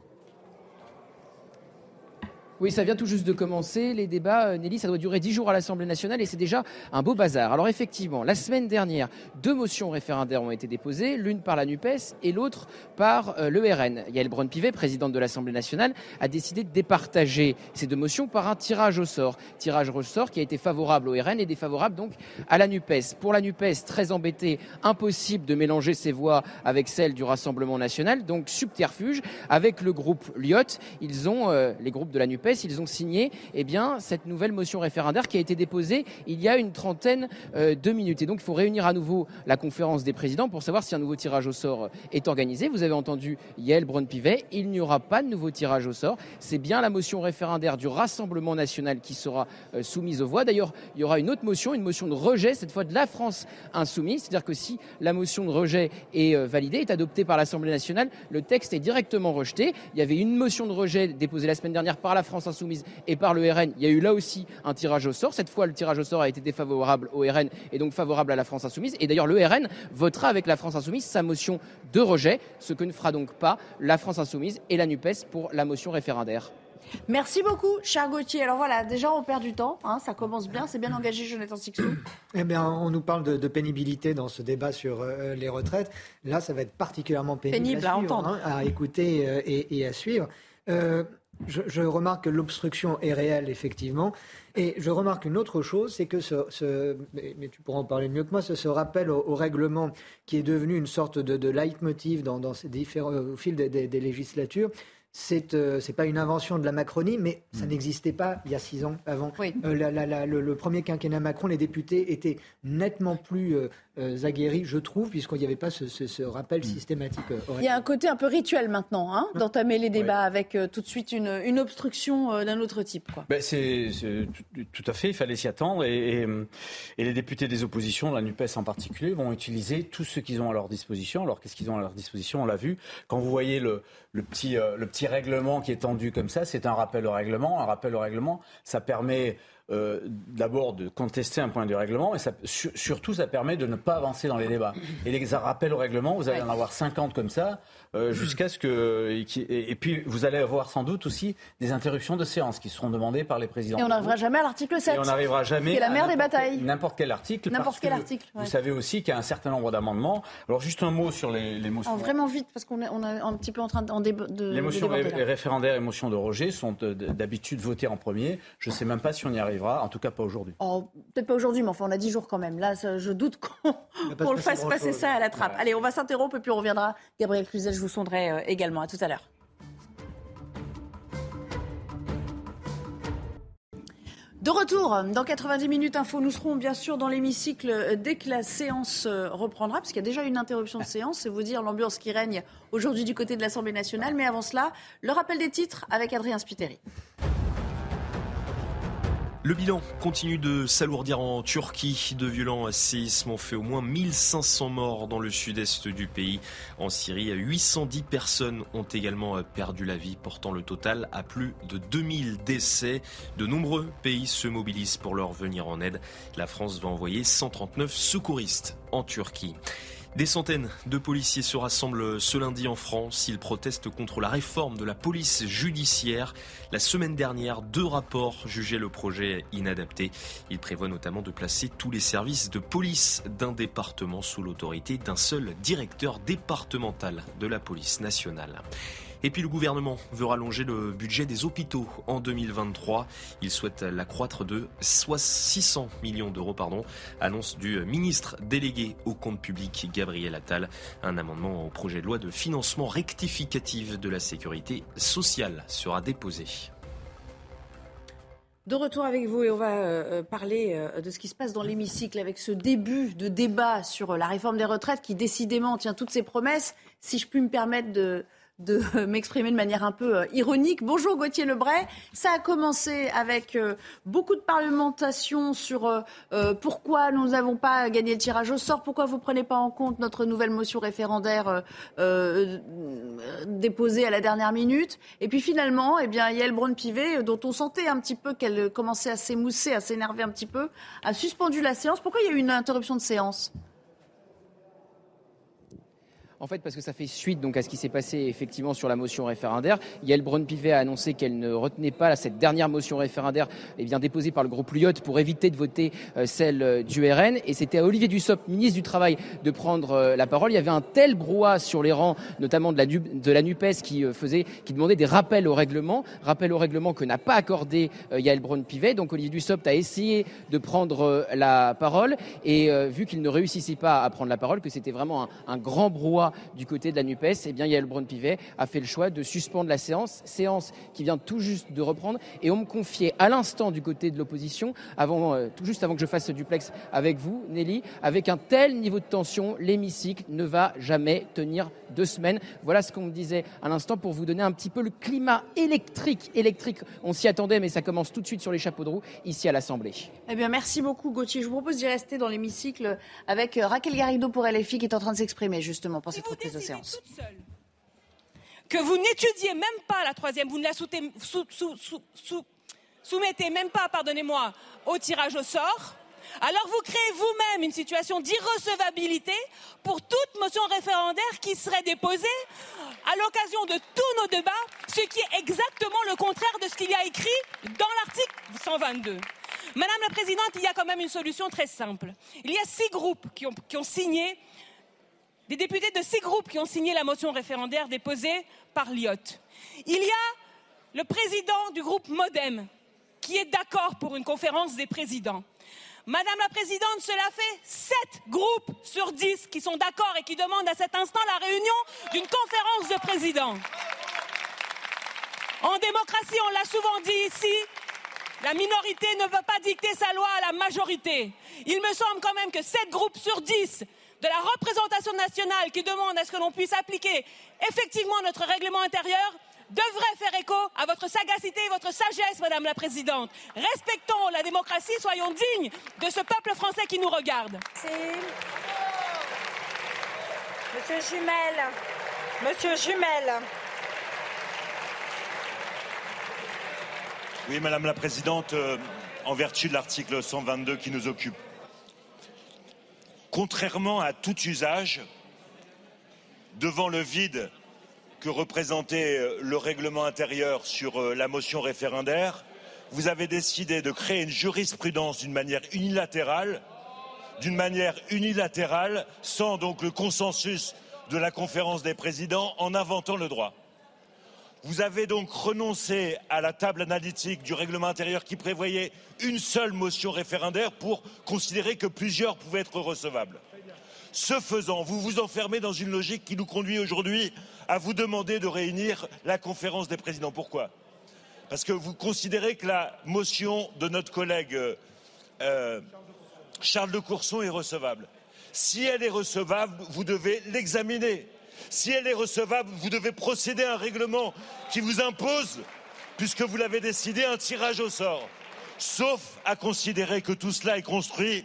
Oui, ça vient tout juste de commencer. Les débats, euh, Nelly, ça doit durer dix jours à l'Assemblée nationale et c'est déjà un beau bazar. Alors effectivement, la semaine dernière, deux motions référendaires ont été déposées, l'une par la NUPES et l'autre par euh, le RN. Yael Braun-Pivet, présidente de l'Assemblée nationale, a décidé de départager ces deux motions par un tirage au sort. Tirage au sort qui a été favorable au RN et défavorable donc à la NUPES. Pour la NUPES, très embêté, impossible de mélanger ses voix avec celles du Rassemblement national, donc subterfuge. Avec le groupe Lyot, ils ont, euh, les groupes de la NUPES, ils ont signé eh bien, cette nouvelle motion référendaire qui a été déposée il y a une trentaine euh, de minutes. Et donc, il faut réunir à nouveau la conférence des présidents pour savoir si un nouveau tirage au sort est organisé. Vous avez entendu Yael Braun-Pivet, il n'y aura pas de nouveau tirage au sort. C'est bien la motion référendaire du Rassemblement national qui sera euh, soumise aux voix. D'ailleurs, il y aura une autre motion, une motion de rejet, cette fois de la France insoumise. C'est-à-dire que si la motion de rejet est euh, validée, est adoptée par l'Assemblée nationale, le texte est directement rejeté. Il y avait une motion de rejet déposée la semaine dernière par la France insoumise et par le RN. Il y a eu là aussi un tirage au sort. Cette fois, le tirage au sort a été défavorable au RN et donc favorable à la France insoumise. Et d'ailleurs, le RN votera avec la France insoumise sa motion de rejet, ce que ne fera donc pas la France insoumise et la NUPES pour la motion référendaire. Merci beaucoup, cher Gauthier. Alors voilà, déjà on perd du temps, hein, ça commence bien, c'est bien engagé, Jonathan Sixou. (coughs) Eh bien, on nous parle de, pénibilité dans ce débat sur euh, les retraites. Là, ça va être particulièrement pénible, à, entendre, hein, à écouter euh, et, à suivre. Euh, je, remarque que l'obstruction est réelle, effectivement. Et je remarque une autre chose, c'est que ce, mais, tu pourras en parler mieux que moi, ce, rappel au, règlement qui est devenu une sorte de, leitmotiv dans, ces différents, au fil des législatures, c'est euh, c'est pas une invention de la Macronie, mais ça hmm. n'existait pas il y a six ans avant. Euh, le, premier quinquennat Macron, les députés étaient nettement plus euh, aguerris, je trouve, puisqu'il n'y avait pas ce, rappel hmm. systématique. il y a un côté un peu rituel maintenant, hein, d'entamer les débats avec tout de suite une, obstruction d'un autre type. Ben, c'est tout, à fait, il fallait s'y attendre. Et, et, les députés des oppositions, la NUPES en particulier, vont utiliser tout ce qu'ils ont à leur disposition. Alors qu'est-ce qu'ils ont à leur disposition? On l'a vu. Quand vous voyez le, le petit, le petit règlement qui est tendu comme ça, c'est un rappel au règlement. Un rappel au règlement, ça permet euh, d'abord de contester un point du règlement, et ça, surtout ça permet de ne pas avancer dans les débats. Et les rappels au règlement, vous allez en avoir 50 comme ça, euh, jusqu'à ce que. Et, puis vous allez avoir sans doute aussi des interruptions de séance qui seront demandées par les présidents. Et on n'arrivera jamais à l'article 7. Et on n'arrivera jamais. C'est la mère des batailles. N'importe quel article. N'importe quel article. Vous savez aussi qu'il y a un certain nombre d'amendements. Alors juste un mot sur les, les motions. vraiment vite, parce qu'on est, on est un petit peu en train de. de les motions référendaires et motions de rejet sont euh, d'habitude votées en premier. Je ne sais même pas si on y arrivera, en tout cas pas aujourd'hui. Oh, peut-être pas aujourd'hui, mais enfin, on a 10 jours quand même. Là, je doute qu'on le fasse passer ça à la trappe. Allez, on va s'interrompre et puis on reviendra. Gabriel Cluzel, vous sonderai euh, également. À tout à l'heure. De retour dans 90 minutes info, nous serons bien sûr dans l'hémicycle euh, dès que la séance euh, reprendra, parce qu'il y a déjà une interruption de séance, c'est vous dire l'ambiance qui règne aujourd'hui du côté de l'Assemblée nationale. Mais avant cela, le rappel des titres avec Adrien Spiteri. Le bilan continue de s'alourdir en Turquie. De violents séismes ont fait au moins 1500 morts dans le sud-est du pays. En Syrie, 810 personnes ont également perdu la vie, portant le total à plus de 2000 décès. De nombreux pays se mobilisent pour leur venir en aide. La France va envoyer 139 secouristes en Turquie. Des centaines de policiers se rassemblent ce lundi en France. Ils protestent contre la réforme de la police judiciaire. La semaine dernière, deux rapports jugeaient le projet inadapté. Ils prévoient notamment de placer tous les services de police d'un département sous l'autorité d'un seul directeur départemental de la police nationale. Et puis le gouvernement veut rallonger le budget des hôpitaux en 2023. Il souhaite l'accroître de 600 millions d'euros, pardon. Annonce du ministre délégué au compte public Gabriel Attal. Un amendement au projet de loi de financement rectificatif de la sécurité sociale sera déposé. De retour avec vous et on va euh, parler euh, de ce qui se passe dans l'hémicycle avec ce début de débat sur la réforme des retraites qui décidément tient toutes ses promesses. Si je puis me permettre de, de (laughs) m'exprimer de manière un peu euh, ironique. Bonjour Gauthier Lebray. Ça a commencé avec euh, beaucoup de parlementation sur euh, pourquoi nous n'avons pas gagné le tirage au sort, pourquoi vous ne prenez pas en compte notre nouvelle motion référendaire déposée à la dernière minute. Et puis finalement, eh bien, Yael Braun-Pivet, dont on sentait un petit peu qu'elle commençait à s'émousser, à s'énerver un petit peu, a suspendu la séance. Pourquoi il y a eu une interruption de séance? En fait, parce que ça fait suite donc à ce qui s'est passé effectivement sur la motion référendaire. Yael Braun-Pivet a annoncé qu'elle ne retenait pas cette dernière motion référendaire eh bien, déposée par le groupe Lyotte pour éviter de voter euh, celle euh, du RN. Et c'était à Olivier Dussopt, ministre du Travail, de prendre euh, la parole. Il y avait un tel brouhaha sur les rangs, notamment de la, de NUPES, qui, faisait, qui demandait des rappels au règlement. Rappel au règlement que n'a pas accordé Yael Braun-Pivet. Donc Olivier Dussopt a essayé de prendre la parole. Et vu qu'il ne réussissait pas à prendre la parole, que c'était vraiment un, un grand brouhaha du côté de la NUPES, eh bien, Yael Braun-Pivet a fait le choix de suspendre la séance, séance qui vient tout juste de reprendre. Et on me confiait à l'instant du côté de l'opposition, avant, euh, tout juste avant que je fasse ce duplex avec vous, Nelly, avec un tel niveau de tension, l'hémicycle ne va jamais tenir deux semaines. Voilà ce qu'on me disait à l'instant pour vous donner un petit peu le climat électrique. On s'y attendait, mais ça commence tout de suite sur les chapeaux de roue ici à l'Assemblée. Eh bien, merci beaucoup, Gauthier. Je vous propose d'y rester dans l'hémicycle avec euh, Raquel Garrido pour LFI qui est en train de s'exprimer justement reprise de séance. Que vous n'étudiez même pas la troisième, vous ne la soumettez même pas, pardonnez-moi, au tirage au sort alors vous créez vous-même une situation d'irrecevabilité pour toute motion référendaire qui serait déposée à l'occasion de tous nos débats, ce qui est exactement le contraire de ce qu'il y a écrit dans l'article 122. Madame la Présidente, il y a quand même une solution très simple. Il y a six groupes qui ont, qui ont signé, des députés de six groupes qui ont signé la motion référendaire déposée par l'IOT. Il y a le président du groupe Modem qui est d'accord pour une conférence des présidents. Madame la Présidente, cela fait sept groupes sur dix qui sont d'accord et qui demandent à cet instant la réunion d'une conférence de présidents. En démocratie, on l'a souvent dit ici, la minorité ne peut pas dicter sa loi à la majorité. Il me semble quand même que sept groupes sur dix de la représentation nationale qui demandent à ce que l'on puisse appliquer effectivement notre règlement intérieur devrait faire écho à votre sagacité et votre sagesse, Madame la Présidente. Respectons la démocratie, soyons dignes de ce peuple français qui nous regarde. Monsieur Jumel. Monsieur Jumel. Oui, Madame la Présidente, euh, en vertu de l'article 122 qui nous occupe. Contrairement à tout usage, devant le vide que représentait euh, le règlement intérieur sur euh, la motion référendaire, vous avez décidé de créer une jurisprudence d'une manière unilatérale, d'une manière unilatérale, sans donc le consensus de la conférence des présidents, en inventant le droit. Vous avez donc renoncé à la table analytique du règlement intérieur qui prévoyait une seule motion référendaire pour considérer que plusieurs pouvaient être recevables. Ce faisant, vous vous enfermez dans une logique qui nous conduit aujourd'hui à vous demander de réunir la conférence des présidents. Pourquoi? Parce que vous considérez que la motion de notre collègue euh, Charles de Courson est recevable. Si elle est recevable, vous devez l'examiner. Si elle est recevable, vous devez procéder à un règlement qui vous impose, puisque vous l'avez décidé, un tirage au sort. sauf à considérer que tout cela est construit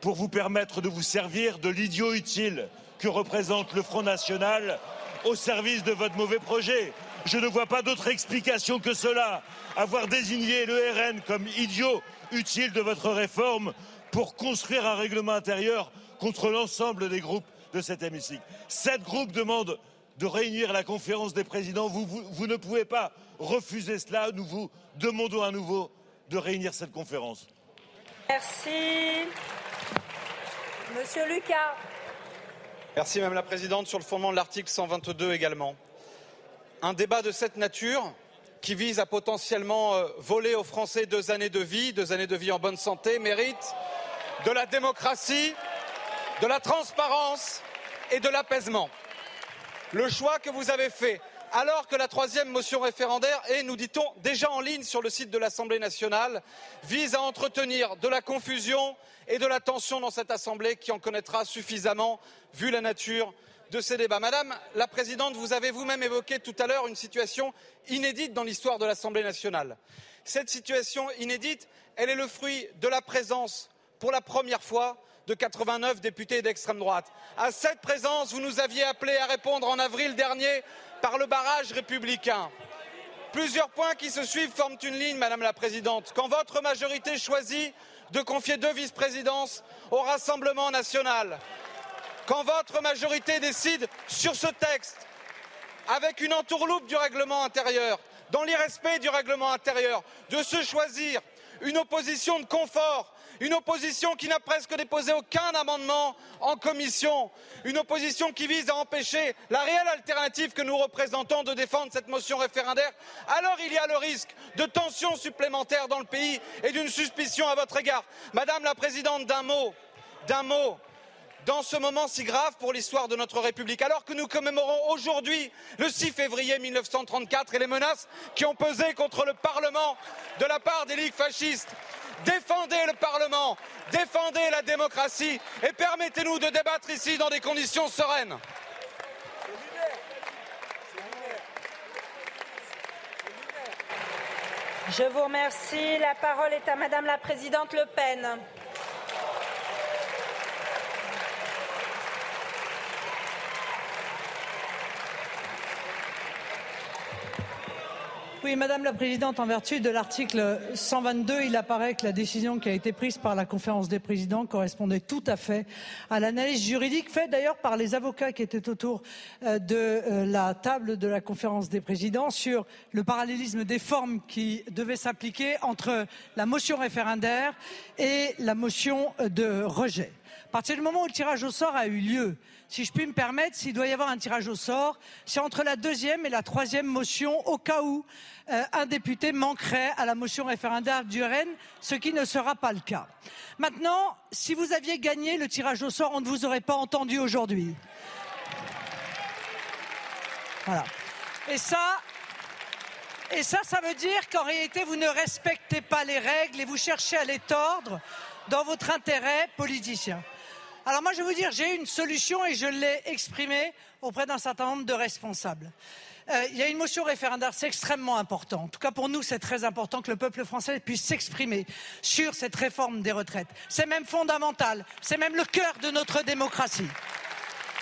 pour vous permettre de vous servir de l'idiot utile que représente le Front National au service de votre mauvais projet. Je ne vois pas d'autre explication que cela. Avoir désigné le RN comme idiot utile de votre réforme pour construire un règlement intérieur contre l'ensemble des groupes de cet hémicycle. Sept groupes demandent de réunir la conférence des présidents. Vous, vous, vous ne pouvez pas refuser cela. Nous vous demandons à nouveau de réunir cette conférence. Merci. Monsieur Lucas. Merci Madame la Présidente. Sur le fondement de l'article 122 également. Un débat de cette nature qui vise à potentiellement euh, voler aux Français deux années de vie, deux années de vie en bonne santé, mérite de la démocratie, de la transparence et de l'apaisement. Le choix que vous avez fait, alors que la troisième motion référendaire est, nous dit-on, déjà en ligne sur le site de l'Assemblée nationale, vise à entretenir de la confusion et de la tension dans cette Assemblée qui en connaîtra suffisamment vu la nature de ces débats. Madame la Présidente, vous avez vous-même évoqué tout à l'heure une situation inédite dans l'histoire de l'Assemblée nationale. Cette situation inédite, elle est le fruit de la présence, pour la première fois, de 89 députés d'extrême droite. À cette présence, vous nous aviez appelé à répondre en avril dernier par le barrage républicain. Plusieurs points qui se suivent forment une ligne, Madame la Présidente. Quand votre majorité choisit de confier deux vice-présidences au Rassemblement national, quand votre majorité décide sur ce texte, avec une entourloupe du règlement intérieur, dans l'irrespect du règlement intérieur, de se choisir une opposition de confort une opposition qui n'a presque déposé aucun amendement en commission, une opposition qui vise à empêcher la réelle alternative que nous représentons de défendre cette motion référendaire, alors il y a le risque de tensions supplémentaires dans le pays et d'une suspicion à votre égard. Madame la Présidente, d'un mot, d'un mot, dans ce moment si grave pour l'histoire de notre République, alors que nous commémorons aujourd'hui le 6 février 1934 et les menaces qui ont pesé contre le Parlement de la part des ligues fascistes. Défendez le Parlement, défendez la démocratie et permettez-nous de débattre ici dans des conditions sereines. Je vous remercie. La parole est à Madame la Présidente Le Pen. Madame la Présidente, en vertu de l'article 122, il apparaît que la décision qui a été prise par la conférence des présidents correspondait tout à fait à l'analyse juridique faite d'ailleurs par les avocats qui étaient autour euh, de euh, la table de la conférence des présidents sur le parallélisme des formes qui devaient s'appliquer entre la motion référendaire et la motion de rejet. À partir du moment où le tirage au sort a eu lieu, si je puis me permettre, s'il doit y avoir un tirage au sort, c'est entre la deuxième et la troisième motion au cas où euh, un député manquerait à la motion référendaire du RN, ce qui ne sera pas le cas. Maintenant, si vous aviez gagné le tirage au sort, on ne vous aurait pas entendu aujourd'hui. Voilà. Et ça, et ça, ça veut dire qu'en réalité, vous ne respectez pas les règles et vous cherchez à les tordre dans votre intérêt politicien. Alors moi, je vais vous dire, j'ai une solution et je l'ai exprimée auprès d'un certain nombre de responsables. Euh, il y a une motion référendaire, c'est extrêmement important. En tout cas, pour nous, c'est très important que le peuple français puisse s'exprimer sur cette réforme des retraites. C'est même fondamental, c'est même le cœur de notre démocratie.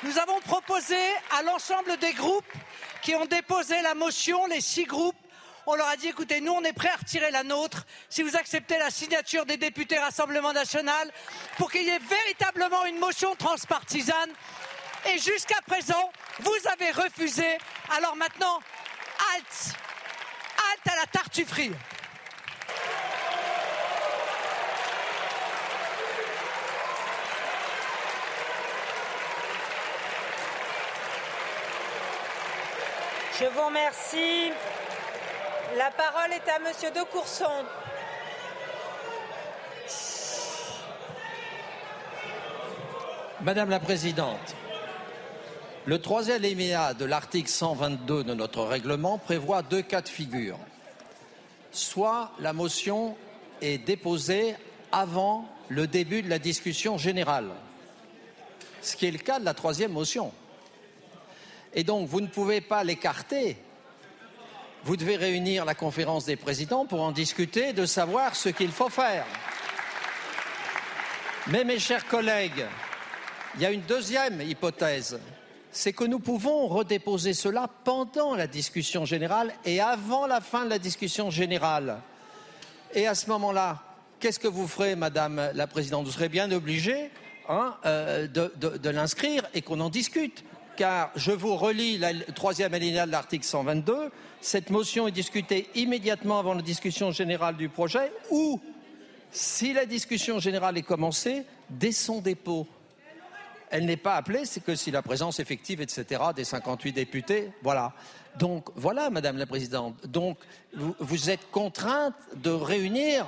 Nous avons proposé à l'ensemble des groupes qui ont déposé la motion, les six groupes, on leur a dit écoutez, nous, on est prêts à retirer la nôtre si vous acceptez la signature des députés Rassemblement national pour qu'il y ait véritablement une motion transpartisane. Et jusqu'à présent, vous avez refusé. Alors maintenant, halte Halte à la tartufferie Je vous remercie. La parole est à Monsieur de Courson. Madame la Présidente, le troisième alinéa de l'article 122 de notre règlement prévoit deux cas de figure. Soit la motion est déposée avant le début de la discussion générale, ce qui est le cas de la troisième motion. Et donc, vous ne pouvez pas l'écarter vous devez réunir la conférence des présidents pour en discuter, de savoir ce qu'il faut faire. Mais mes chers collègues, il y a une deuxième hypothèse, c'est que nous pouvons redéposer cela pendant la discussion générale et avant la fin de la discussion générale. Et à ce moment-là, qu'est-ce que vous ferez, Madame la Présidente? Vous serez bien obligée hein, euh, de, l'inscrire et qu'on en discute. Car je vous relis le troisième alinéa de l'article 122. Cette motion est discutée immédiatement avant la discussion générale du projet ou, si la discussion générale est commencée, dès son dépôt elle n'est pas appelée, c'est que si la présence effective, etc., des 58 députés, voilà. Donc voilà, Madame la Présidente. Donc vous, êtes contrainte de réunir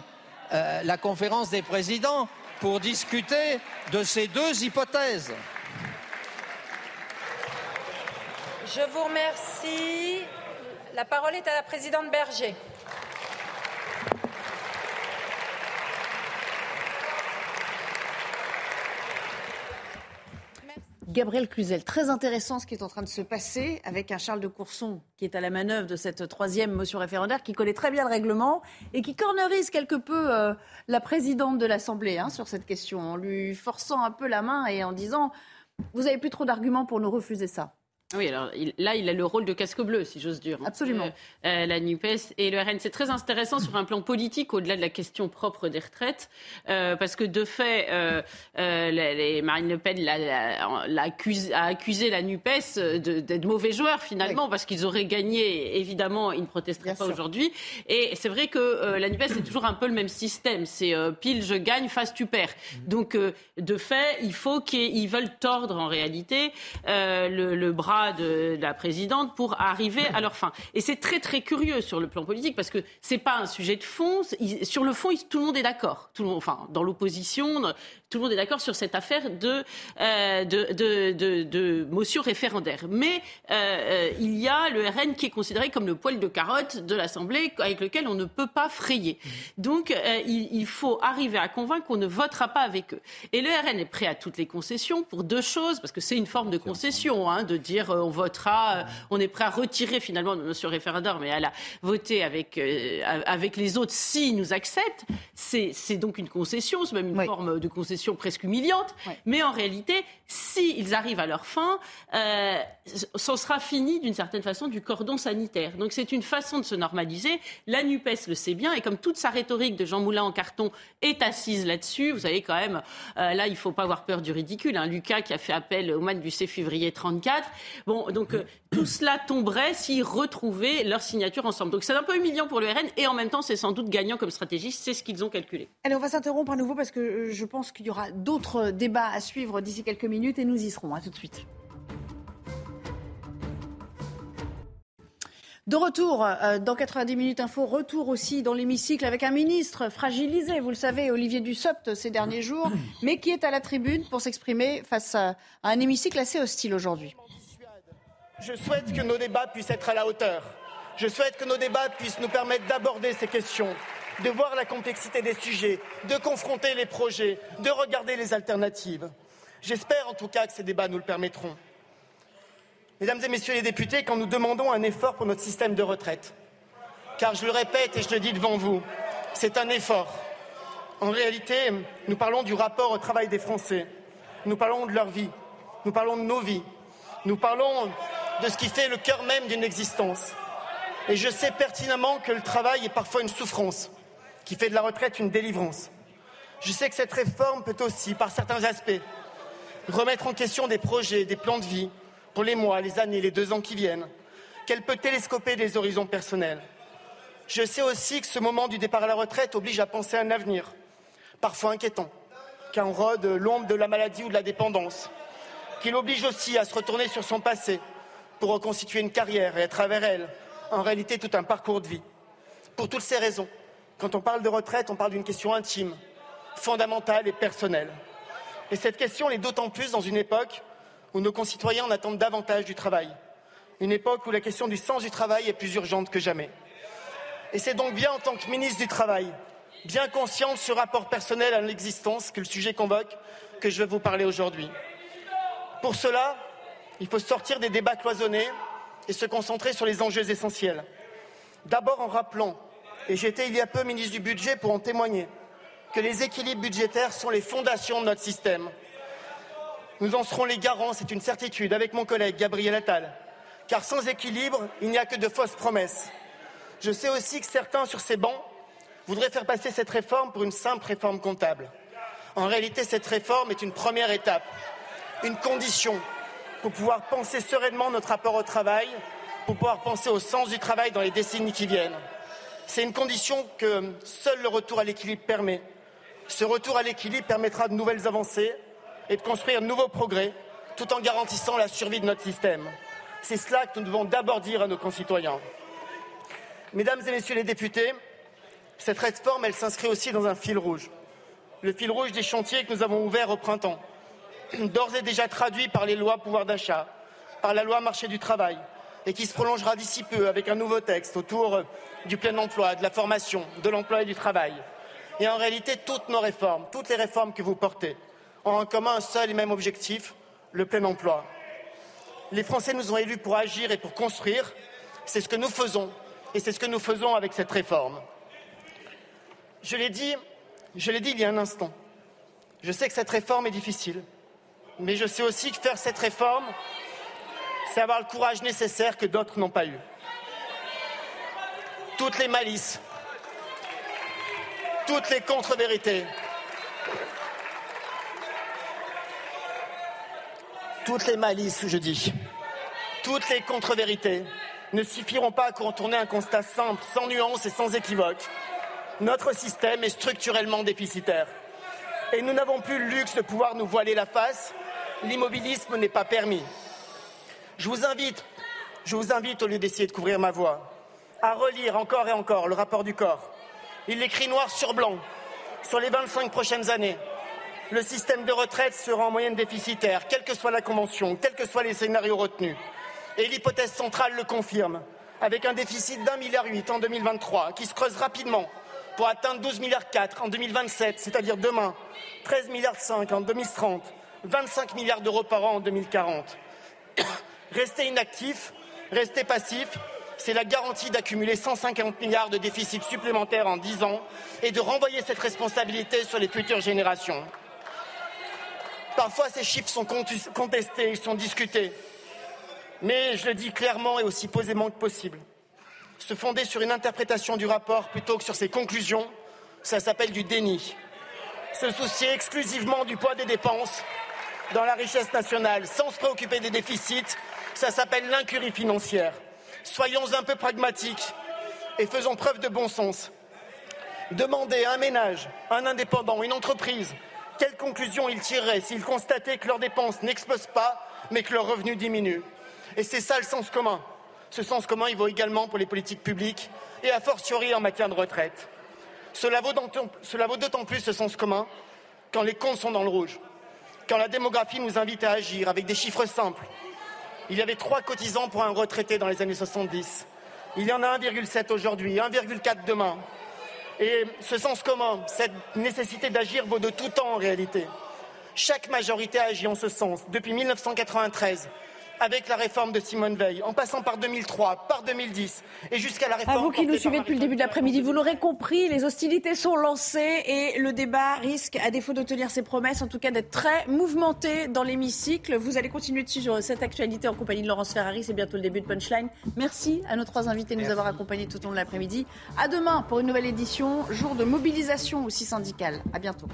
euh, la conférence des présidents pour discuter de ces deux hypothèses. Je vous remercie. La parole est à la présidente Berger. Gabriel Cluzel, très intéressant ce qui est en train de se passer avec un Charles de Courson qui est à la manœuvre de cette troisième motion référendaire, qui connaît très bien le règlement et qui cornerise quelque peu euh, la présidente de l'Assemblée hein, sur cette question, en lui forçant un peu la main et en disant Vous n'avez plus trop d'arguments pour nous refuser ça. Oui, alors là, il a le rôle de casque bleu, si j'ose dire. Absolument. Euh, euh, la NUPES et le RN. C'est très intéressant sur un plan politique, au-delà de la question propre des retraites, euh, parce que de fait, les, Marine Le Pen a accusé la NUPES d'être mauvais joueurs, finalement, parce qu'ils auraient gagné. Évidemment, ils ne protesteraient pas aujourd'hui. Et c'est vrai que la NUPES, c'est toujours un peu le même système. C'est pile, je gagne, face, tu perds. Donc, de fait, il faut qu'ils veulent tordre, en réalité, le bras de, la présidente pour arriver à leur fin. Et c'est très très curieux sur le plan politique parce que c'est pas un sujet de fond. Sur le fond, tout le monde est d'accord. Tout le monde, enfin, dans l'opposition, tout le monde est d'accord sur cette affaire de, euh, de, motion référendaire. Mais euh, euh, il y a le RN qui est considéré comme le poil de carotte de l'Assemblée avec lequel on ne peut pas frayer. Donc il, faut arriver à convaincre qu'on ne votera pas avec eux. Et le RN est prêt à toutes les concessions pour deux choses, parce que c'est une forme de concession, hein, de dire on votera, on est prêt à retirer finalement motion référendaire, mais à la voter avec, avec les autres s'ils nous acceptent. C'est donc une concession, c'est même une forme de concession presque humiliante. Mais en réalité, s'ils arrivent à leur fin, euh, ce sera fini d'une certaine façon du cordon sanitaire. Donc c'est une façon de se normaliser. La NUPES le sait bien, et comme toute sa rhétorique de Jean Moulin en carton est assise là-dessus, vous savez quand même, euh, là il ne faut pas avoir peur du ridicule. Hein. Lucas qui a fait appel au mois du 6 février 34. Bon, donc euh, tout cela tomberait s'ils retrouvaient leur signature ensemble. Donc c'est un peu humiliant pour le RN, et en même temps c'est sans doute gagnant comme stratégie, c'est ce qu'ils ont calculé. Allez, on va s'interrompre à nouveau parce que je pense qu'il y aura d'autres débats à suivre d'ici quelques minutes et nous y serons. À tout de suite. De retour euh, dans 90 minutes info, retour aussi dans l'hémicycle avec un ministre fragilisé, vous le savez, Olivier Dussopt ces derniers jours, mais qui est à la tribune pour s'exprimer face à, un hémicycle assez hostile aujourd'hui. Je souhaite que nos débats puissent être à la hauteur. Je souhaite que nos débats puissent nous permettre d'aborder ces questions de voir la complexité des sujets, de confronter les projets, de regarder les alternatives. J'espère en tout cas que ces débats nous le permettront. Mesdames et Messieurs les députés, quand nous demandons un effort pour notre système de retraite, car je le répète et je le dis devant vous, c'est un effort. En réalité, nous parlons du rapport au travail des Français, nous parlons de leur vie, nous parlons de nos vies, nous parlons de ce qui fait le cœur même d'une existence. Et je sais pertinemment que le travail est parfois une souffrance, qui fait de la retraite une délivrance. Je sais que cette réforme peut aussi, par certains aspects, remettre en question des projets, des plans de vie pour les mois, les années, les deux ans qui viennent, qu'elle peut télescoper des horizons personnels. Je sais aussi que ce moment du départ à la retraite oblige à penser à un avenir, parfois inquiétant, car on rôde l'ombre de la maladie ou de la dépendance, qu'il oblige aussi à se retourner sur son passé pour reconstituer une carrière et à travers elle, en réalité, tout un parcours de vie. Pour toutes ces raisons, quand on parle de retraite, on parle d'une question intime, fondamentale et personnelle. Et cette question est d'autant plus dans une époque où nos concitoyens en attendent davantage du travail. Une époque où la question du sens du travail est plus urgente que jamais. Et c'est donc bien en tant que ministre du Travail, bien conscient de ce rapport personnel à l'existence que le sujet convoque, que je vais vous parler aujourd'hui. Pour cela, il faut sortir des débats cloisonnés et se concentrer sur les enjeux essentiels. D'abord en rappelant, et j'étais il y a peu ministre du Budget pour en témoigner, que les équilibres budgétaires sont les fondations de notre système. Nous en serons les garants, c'est une certitude, avec mon collègue Gabriel Attal. Car sans équilibre, il n'y a que de fausses promesses. Je sais aussi que certains sur ces bancs voudraient faire passer cette réforme pour une simple réforme comptable. En réalité, cette réforme est une première étape, une condition pour pouvoir penser sereinement notre rapport au travail, pour pouvoir penser au sens du travail dans les décennies qui viennent. C'est une condition que seul le retour à l'équilibre permet. Ce retour à l'équilibre permettra de nouvelles avancées et de construire de nouveaux progrès tout en garantissant la survie de notre système. C'est cela que nous devons d'abord dire à nos concitoyens. Mesdames et Messieurs les députés, cette réforme, s'inscrit aussi dans un fil rouge. Le fil rouge des chantiers que nous avons ouverts au printemps, d'ores et déjà traduit par les lois pouvoir d'achat, par la loi marché du travail, et qui se prolongera d'ici peu avec un nouveau texte autour du plein emploi, de la formation, de l'emploi et du travail. Et en réalité, toutes nos réformes, toutes les réformes que vous portez, ont en commun un seul et même objectif, le plein emploi. Les Français nous ont élus pour agir et pour construire. C'est ce que nous faisons et c'est ce que nous faisons avec cette réforme. Je l'ai dit, je l'ai dit il y a un instant. Je sais que cette réforme est difficile, mais je sais aussi que faire cette réforme, c'est avoir le courage nécessaire que d'autres n'ont pas eu. Toutes les malices, toutes les contre-vérités, toutes les malices, je dis, toutes les contre-vérités ne suffiront pas à contourner un constat simple, sans nuance et sans équivoque. Notre système est structurellement déficitaire. Et nous n'avons plus le luxe de pouvoir nous voiler la face. L'immobilisme n'est pas permis. Je vous invite, je vous invite, au lieu d'essayer de couvrir ma voix, à relire encore et encore le rapport du corps. Il l'écrit noir sur blanc. Sur les 25 prochaines années, le système de retraite sera en moyenne déficitaire, quelle que soit la convention, quels que soient les scénarios retenus. Et l'hypothèse centrale le confirme, avec un déficit d'un milliard huit en 2023, qui se creuse rapidement pour atteindre 12 milliards 4 en 2027, c'est-à-dire demain, 13 milliards 5 en 2030, 25 milliards d'euros par an en 2040. (coughs) Rester inactif, rester passif, c'est la garantie d'accumuler 150 milliards de déficit supplémentaires en 10 ans et de renvoyer cette responsabilité sur les futures générations. Parfois, ces chiffres sont contestés, ils sont discutés. Mais je le dis clairement et aussi posément que possible. Se fonder sur une interprétation du rapport plutôt que sur ses conclusions, ça s'appelle du déni. Se soucier exclusivement du poids des dépenses dans la richesse nationale sans se préoccuper des déficits, ça s'appelle l'incurie financière. Soyons un peu pragmatiques et faisons preuve de bon sens. Demandez à un ménage, un indépendant, une entreprise, quelles conclusions ils tireraient s'ils constataient que leurs dépenses n'explosent pas, mais que leurs revenus diminuent. Et c'est ça le sens commun. Ce sens commun, il vaut également pour les politiques publiques et a fortiori en matière de retraite. Cela vaut d'autant plus ce sens commun quand les comptes sont dans le rouge, quand la démographie nous invite à agir avec des chiffres simples. Il y avait trois cotisants pour un retraité dans les années 70. Il y en a 1,7 aujourd'hui, 1,4 demain. Et ce sens commun, cette nécessité d'agir vaut de tout temps en réalité. Chaque majorité a agi en ce sens depuis 1993 avec la réforme de Simone Veil, en passant par 2003, par 2010 et jusqu'à la réforme. À vous qui nous suivez depuis le début de l'après-midi, vous l'aurez compris, les hostilités sont lancées et le débat risque, à défaut de tenir ses promesses, en tout cas d'être très mouvementé dans l'hémicycle. Vous allez continuer de suivre cette actualité en compagnie de Laurence Ferrari. C'est bientôt le début de Punchline. Merci à nos trois invités de nous avoir accompagnés tout au long de l'après-midi. À demain pour une nouvelle édition, jour de mobilisation aussi syndicale. À bientôt.